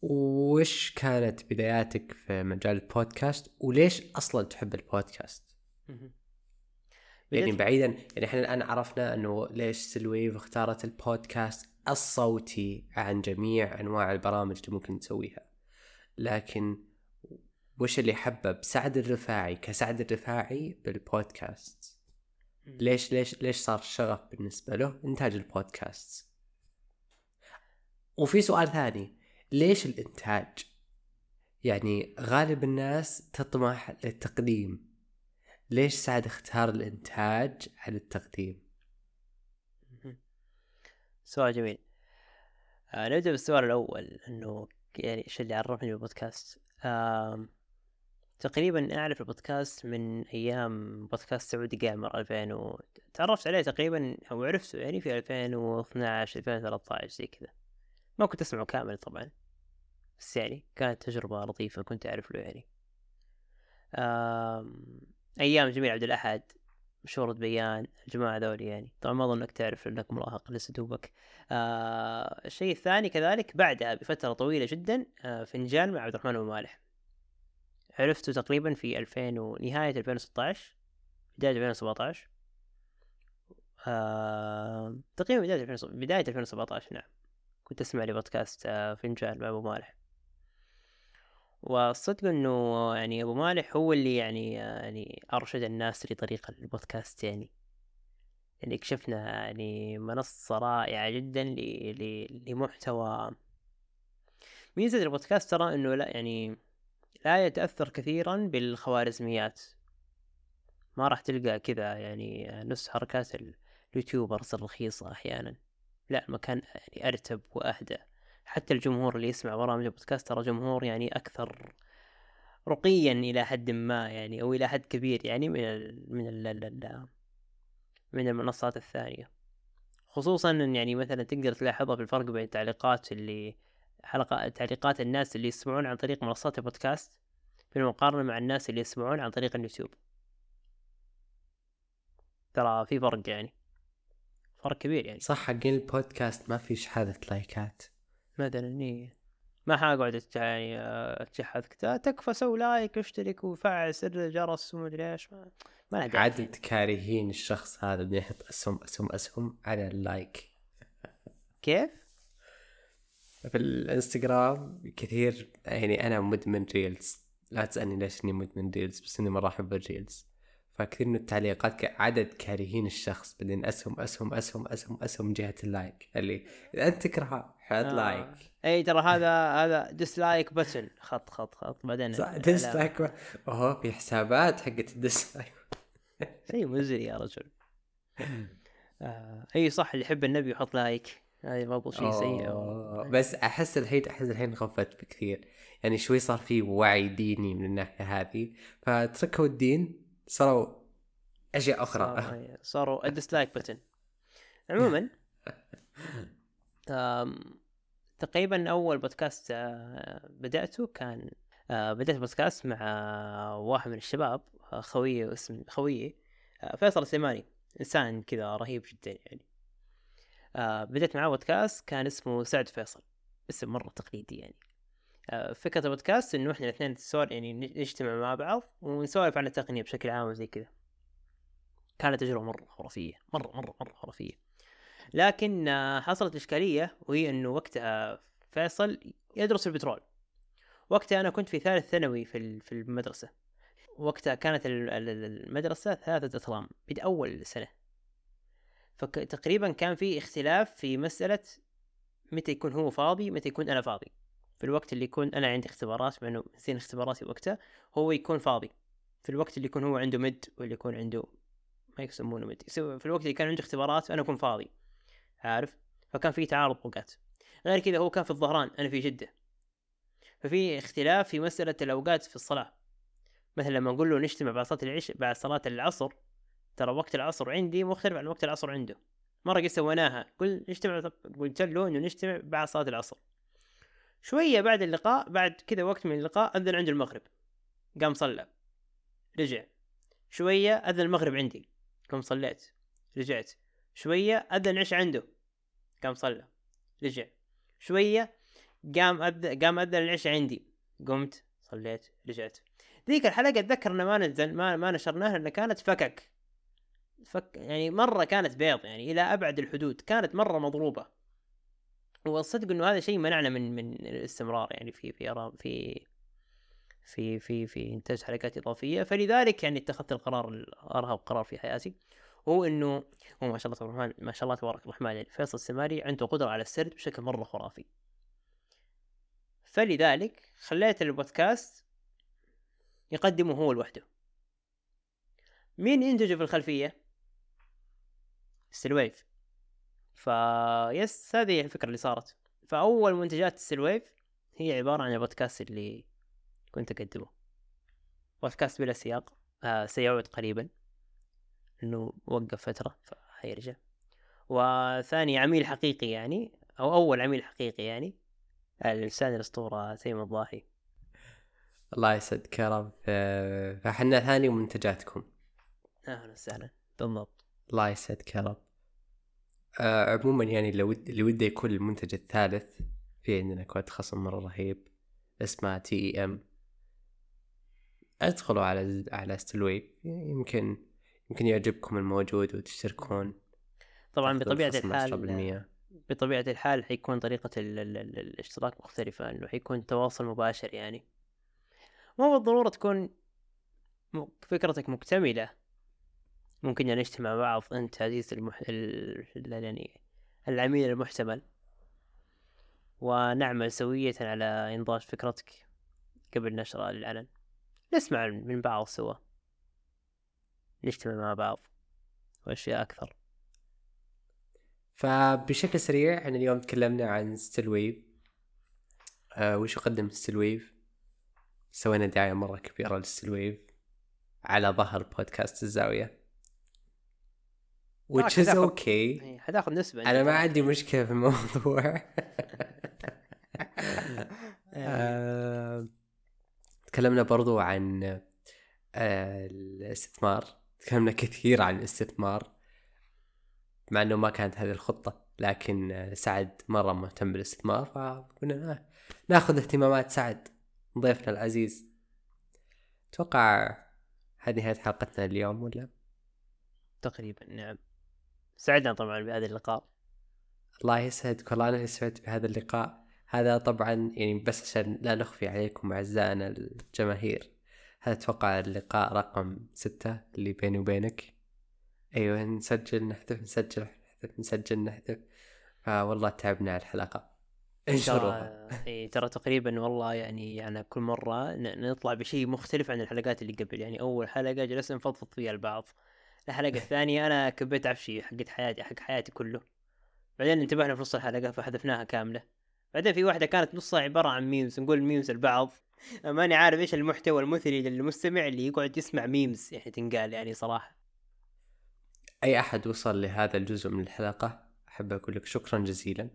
وش كانت بداياتك في مجال البودكاست؟ وليش أصلا تحب البودكاست؟ يعني بعيدا يعني إحنا الآن عرفنا إنه ليش سلويف اختارت البودكاست الصوتي عن جميع أنواع البرامج اللي ممكن نسويها لكن وش اللي حبب سعد الرفاعي كسعد الرفاعي بالبودكاست؟ ليش ليش ليش صار شغف بالنسبة له إنتاج البودكاست؟ وفي سؤال ثاني. ليش الإنتاج؟ يعني غالب الناس تطمح للتقديم. ليش سعد اختار الإنتاج على التقديم؟ سؤال جميل. آه نبدأ بالسؤال الأول إنه يعني إيش اللي عرفني بالبودكاست؟ آه تقريبا أعرف البودكاست من أيام بودكاست Saudi Gamer 2000 و... تعرفت عليه تقريبا أو عرفته يعني في 2012 2013 زي كذا. ما كنت أسمعه كامل طبعا بس يعني كانت تجربة لطيفة كنت أعرف له يعني. أيام جميل عبد الأحد مشورة بيان الجماعة ذولي يعني. طبعا ما اظن انك تعرف إنك مراهق لسه دوبك. آه الشيء الثاني كذلك بعدها بفترة طويلة جدا آه فنجان مع عبد الرحمن ابو مالح. عرفته تقريبا في 2000 ونهاية 2016 بداية 2017 آه... تقريبا بداية 2017 بداية 2017 نعم. كنت أسمع لي بودكاست آه فنجان مع أبو مالح. والصدق إنه يعني أبو مالح هو اللي يعني يعني أرشد الناس لطريق البودكاست يعني. يعني اكشفنا يعني منصة رائعة جدا لمحتوى. ميزة البودكاست ترى إنه لا يعني لا يتأثر كثيرا بالخوارزميات. ما راح تلقى كذا يعني نفس حركات اليوتيوبرز الرخيصة أحيانا. لا المكان يعني أرتب وأهدى حتى الجمهور اللي يسمع برامج البودكاست ترى جمهور يعني أكثر رقيا إلى حد ما يعني أو إلى حد كبير يعني من ال من ال من المنصات الثانية. خصوصا إن يعني مثلا تقدر تلاحظها في الفرق بين التعليقات اللي حلقة تعليقات الناس اللي يسمعون عن طريق منصات البودكاست بالمقارنة مع الناس اللي يسمعون عن طريق اليوتيوب. ترى في فرق يعني. فرق كبير يعني. صح حقين البودكاست ما في شحاذة لايكات. مثلا إيه ما حقعد يعني أتشحذ. تكفى سوي like اشترك وفعل زر الجرس ومدري إيش ما, ما عاد انت كارهين الشخص هذا اللي يحط أسهم أسهم أسهم على ال like. كيف؟ في الإنستغرام كثير يعني أنا مدمن reels لا تسألني ليش إني مدمن reels بس إني مرة أحب ال reels فكثير من التعليقات عدد كارهين الشخص بعدين أسهم أسهم أسهم أسهم أسهم جهة ال like. اللي إذا أنت تكرهها حط آه. like. إي ترى هذا هذا dislike button خط خط خط. بعدين dislike أوه في حسابات حقت ال dislike شيء مزري يا رجل. آه. إي صح اللي يحب النبي يحط like. هذه برضو شيء سيء. بس أحس الحين أحس الحين خفت بكثير. يعني شوي صار في وعي ديني من الناحية هذه. فتركوا الدين. صاروا أشياء أخرى. صاروا ال dislike button عموما تقريبا أول بودكاست آه، بدأته كان آه، بدأت بودكاست مع واحد من الشباب خويه اسم خويه آه، فيصل السليماني. إنسان كذا رهيب جدا يعني. آه بديت معاه بودكاست كان اسمه سعد فيصل. اسم مرة تقليدي يعني. آه فكرة البودكاست إنه إحنا الإثنين نسولف يعني نجتمع مع بعض ونسولف عن التقنية بشكل عام وزي كذا. كانت تجربة مرة خرافية مرة مرة مرة خرافية. لكن آه حصلت إشكالية وهي إنه وقتها فيصل يدرس البترول. وقتها أنا كنت في ثالث ثانوي في في المدرسة. وقتها كانت ال- ال- المدرسة ثلاثة اطرام بدء أول سنة. فتقريبا كان في اختلاف في مسألة متى يكون هو فاضي متى يكون أنا فاضي. في الوقت اللي يكون أنا عندي اختبارات مع إنه زين اختباراتي وقتها هو يكون فاضي. في الوقت اللي يكون هو عنده مد واللي يكون عنده ما يسمونه مد في الوقت اللي كان عنده اختبارات أنا أكون فاضي. عارف؟ فكان في تعارض اوقات غير كذا هو كان في الظهران أنا في جدة. ففي اختلاف في مسألة الأوقات في الصلاة. مثلا لما نقول له نجتمع بعد صلاة العشاء بعد صلاة العصر ترى وقت العصر عندي مختلف عن وقت العصر عنده. مرة قد سويناها قل نجتمع قلت له إنه نجتمع بعد صلاة العصر. شوية بعد اللقاء بعد كذا وقت من اللقاء أذن عند المغرب. قام صلى. رجع. شوية أذن المغرب عندي. قام صليت. رجعت. شوية أذن العشاء عنده. قام صلى. رجع. شوية قام أذ... قام أذن العشاء عندي. قمت صليت رجعت. ذيك الحلقة أتذكر ان ما نزل ما, ما نشرناها لأن كانت فكك. فك يعني مرة كانت بيض يعني إلى أبعد الحدود. كانت مرة مضروبة. والصدق إنه هذا شيء منعنا من من الاستمرار يعني في في في في في في إنتاج حلقات إضافية. فلذلك يعني اتخذت القرار الأرهب قرار في حياتي. هو إنه هو ما شاء الله تبارك الرحمن ما شاء الله تبارك الرحمن يعني فيصل السماري عنده قدرة على السرد بشكل مرة خرافي. فلذلك خليت البودكاست يقدمه هو لوحده. مين ينتجه في الخلفية؟ ستيل ويف فيس هذه الفكرة اللي صارت. فأول منتجات ستيل ويف هي عبارة عن البودكاست اللي كنت أقدمه. بودكاست بلا سياق. آه سيعود قريبا. إنه وقف فترة فحيرجع وثاني عميل حقيقي يعني أو أول عميل حقيقي يعني. الانسان الأسطورة تيم الضاحي. الله يسعدك يا رب. آه، فحنا ثاني منتجاتكم. أهلا وسهلا. بالضبط. الله يسعدك يا رب. آه عموما يعني لو ود- اللي وده يكون المنتج الثالث في عندنا كود خصم مرة رهيب اسمه T I M ادخلوا على على ستيل ويف يمكن يمكن يعجبكم الموجود وتشتركون. طبعا خصم الحال 10%. بطبيعة الحال حيكون طريقة ال ال ال الاشتراك مختلفة انه حيكون تواصل مباشر يعني. مو بالضرورة تكون فكرتك مكتملة. ممكن يعني نجتمع مع بعض انت عزيز المح... ال... يعني العميل المحتمل. ونعمل سوية على إنضاج فكرتك قبل نشرها للعلن نسمع من بعض سوا. نجتمع مع بعض وأشياء أكثر. فبشكل سريع إحنا اليوم تكلمنا عن ستيل ويف آه وش يقدم ستيل ويف سوينا دعاية مرة كبيرة لستيل ويف على ظهر بودكاست الزاوية. Which is okay. إيه، حتاخذ نسبة أنا ما. عندي. مشكلة في الموضوع. آه، تكلمنا برضو عن آه، الاستثمار. تكلمنا كثير عن الاستثمار مع إنه ما كانت هذه الخطة لكن آه، سعد مرة مهتم بالاستثمار فقلنا آه، ناخذ اهتمامات سعد ضيفنا العزيز. أتوقع هذه نهاية حلقتنا اليوم ولا؟ تقريبا نعم. سعدنا طبعا بهذا اللقاء. الله يسعدك والله أنا سعدت بهذا اللقاء. هذا طبعا يعني بس عشان لا نخفي عليكم أعزائنا الجماهير. هذا أتوقع اللقاء رقم ستة اللي بيني وبينك. أيوه نسجل نحذف نسجل نحذف نسجل نحذف. فوالله تعبنا على الحلقة. انشروها ترى إيه، ترى تقريبا والله يعني يعني كل مرة نطلع بشيء مختلف عن الحلقات اللي قبل. يعني أول حلقة جلسنا نفضفض فيها البعض. الحلقة الثانية أنا كبيت عفشي حقت حياتي حق حياتي كله. بعدين انتبهنا في نص الحلقة فحذفناها كاملة. بعدين في واحدة كانت نصها عبارة عن memes نقول memes البعض. ماني عارف إيش المحتوى المثري للمستمع اللي يقعد يسمع memes يعني تنقال يعني صراحة. أي أحد وصل لهذا الجزء من الحلقة؟ أحب أقول لك شكرا جزيلا.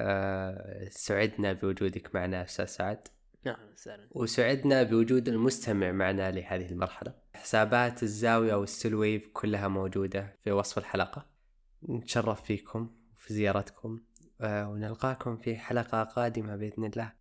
أه سعدنا بوجودك معنا أستاذ سعد. وسهلا وسعدنا بوجود المستمع معنا لهذه المرحلة. حسابات الزاوية والسلويف كلها موجودة في وصف الحلقة. نتشرف فيكم في زيارتكم آه، ونلقاكم في حلقة قادمة بإذن الله.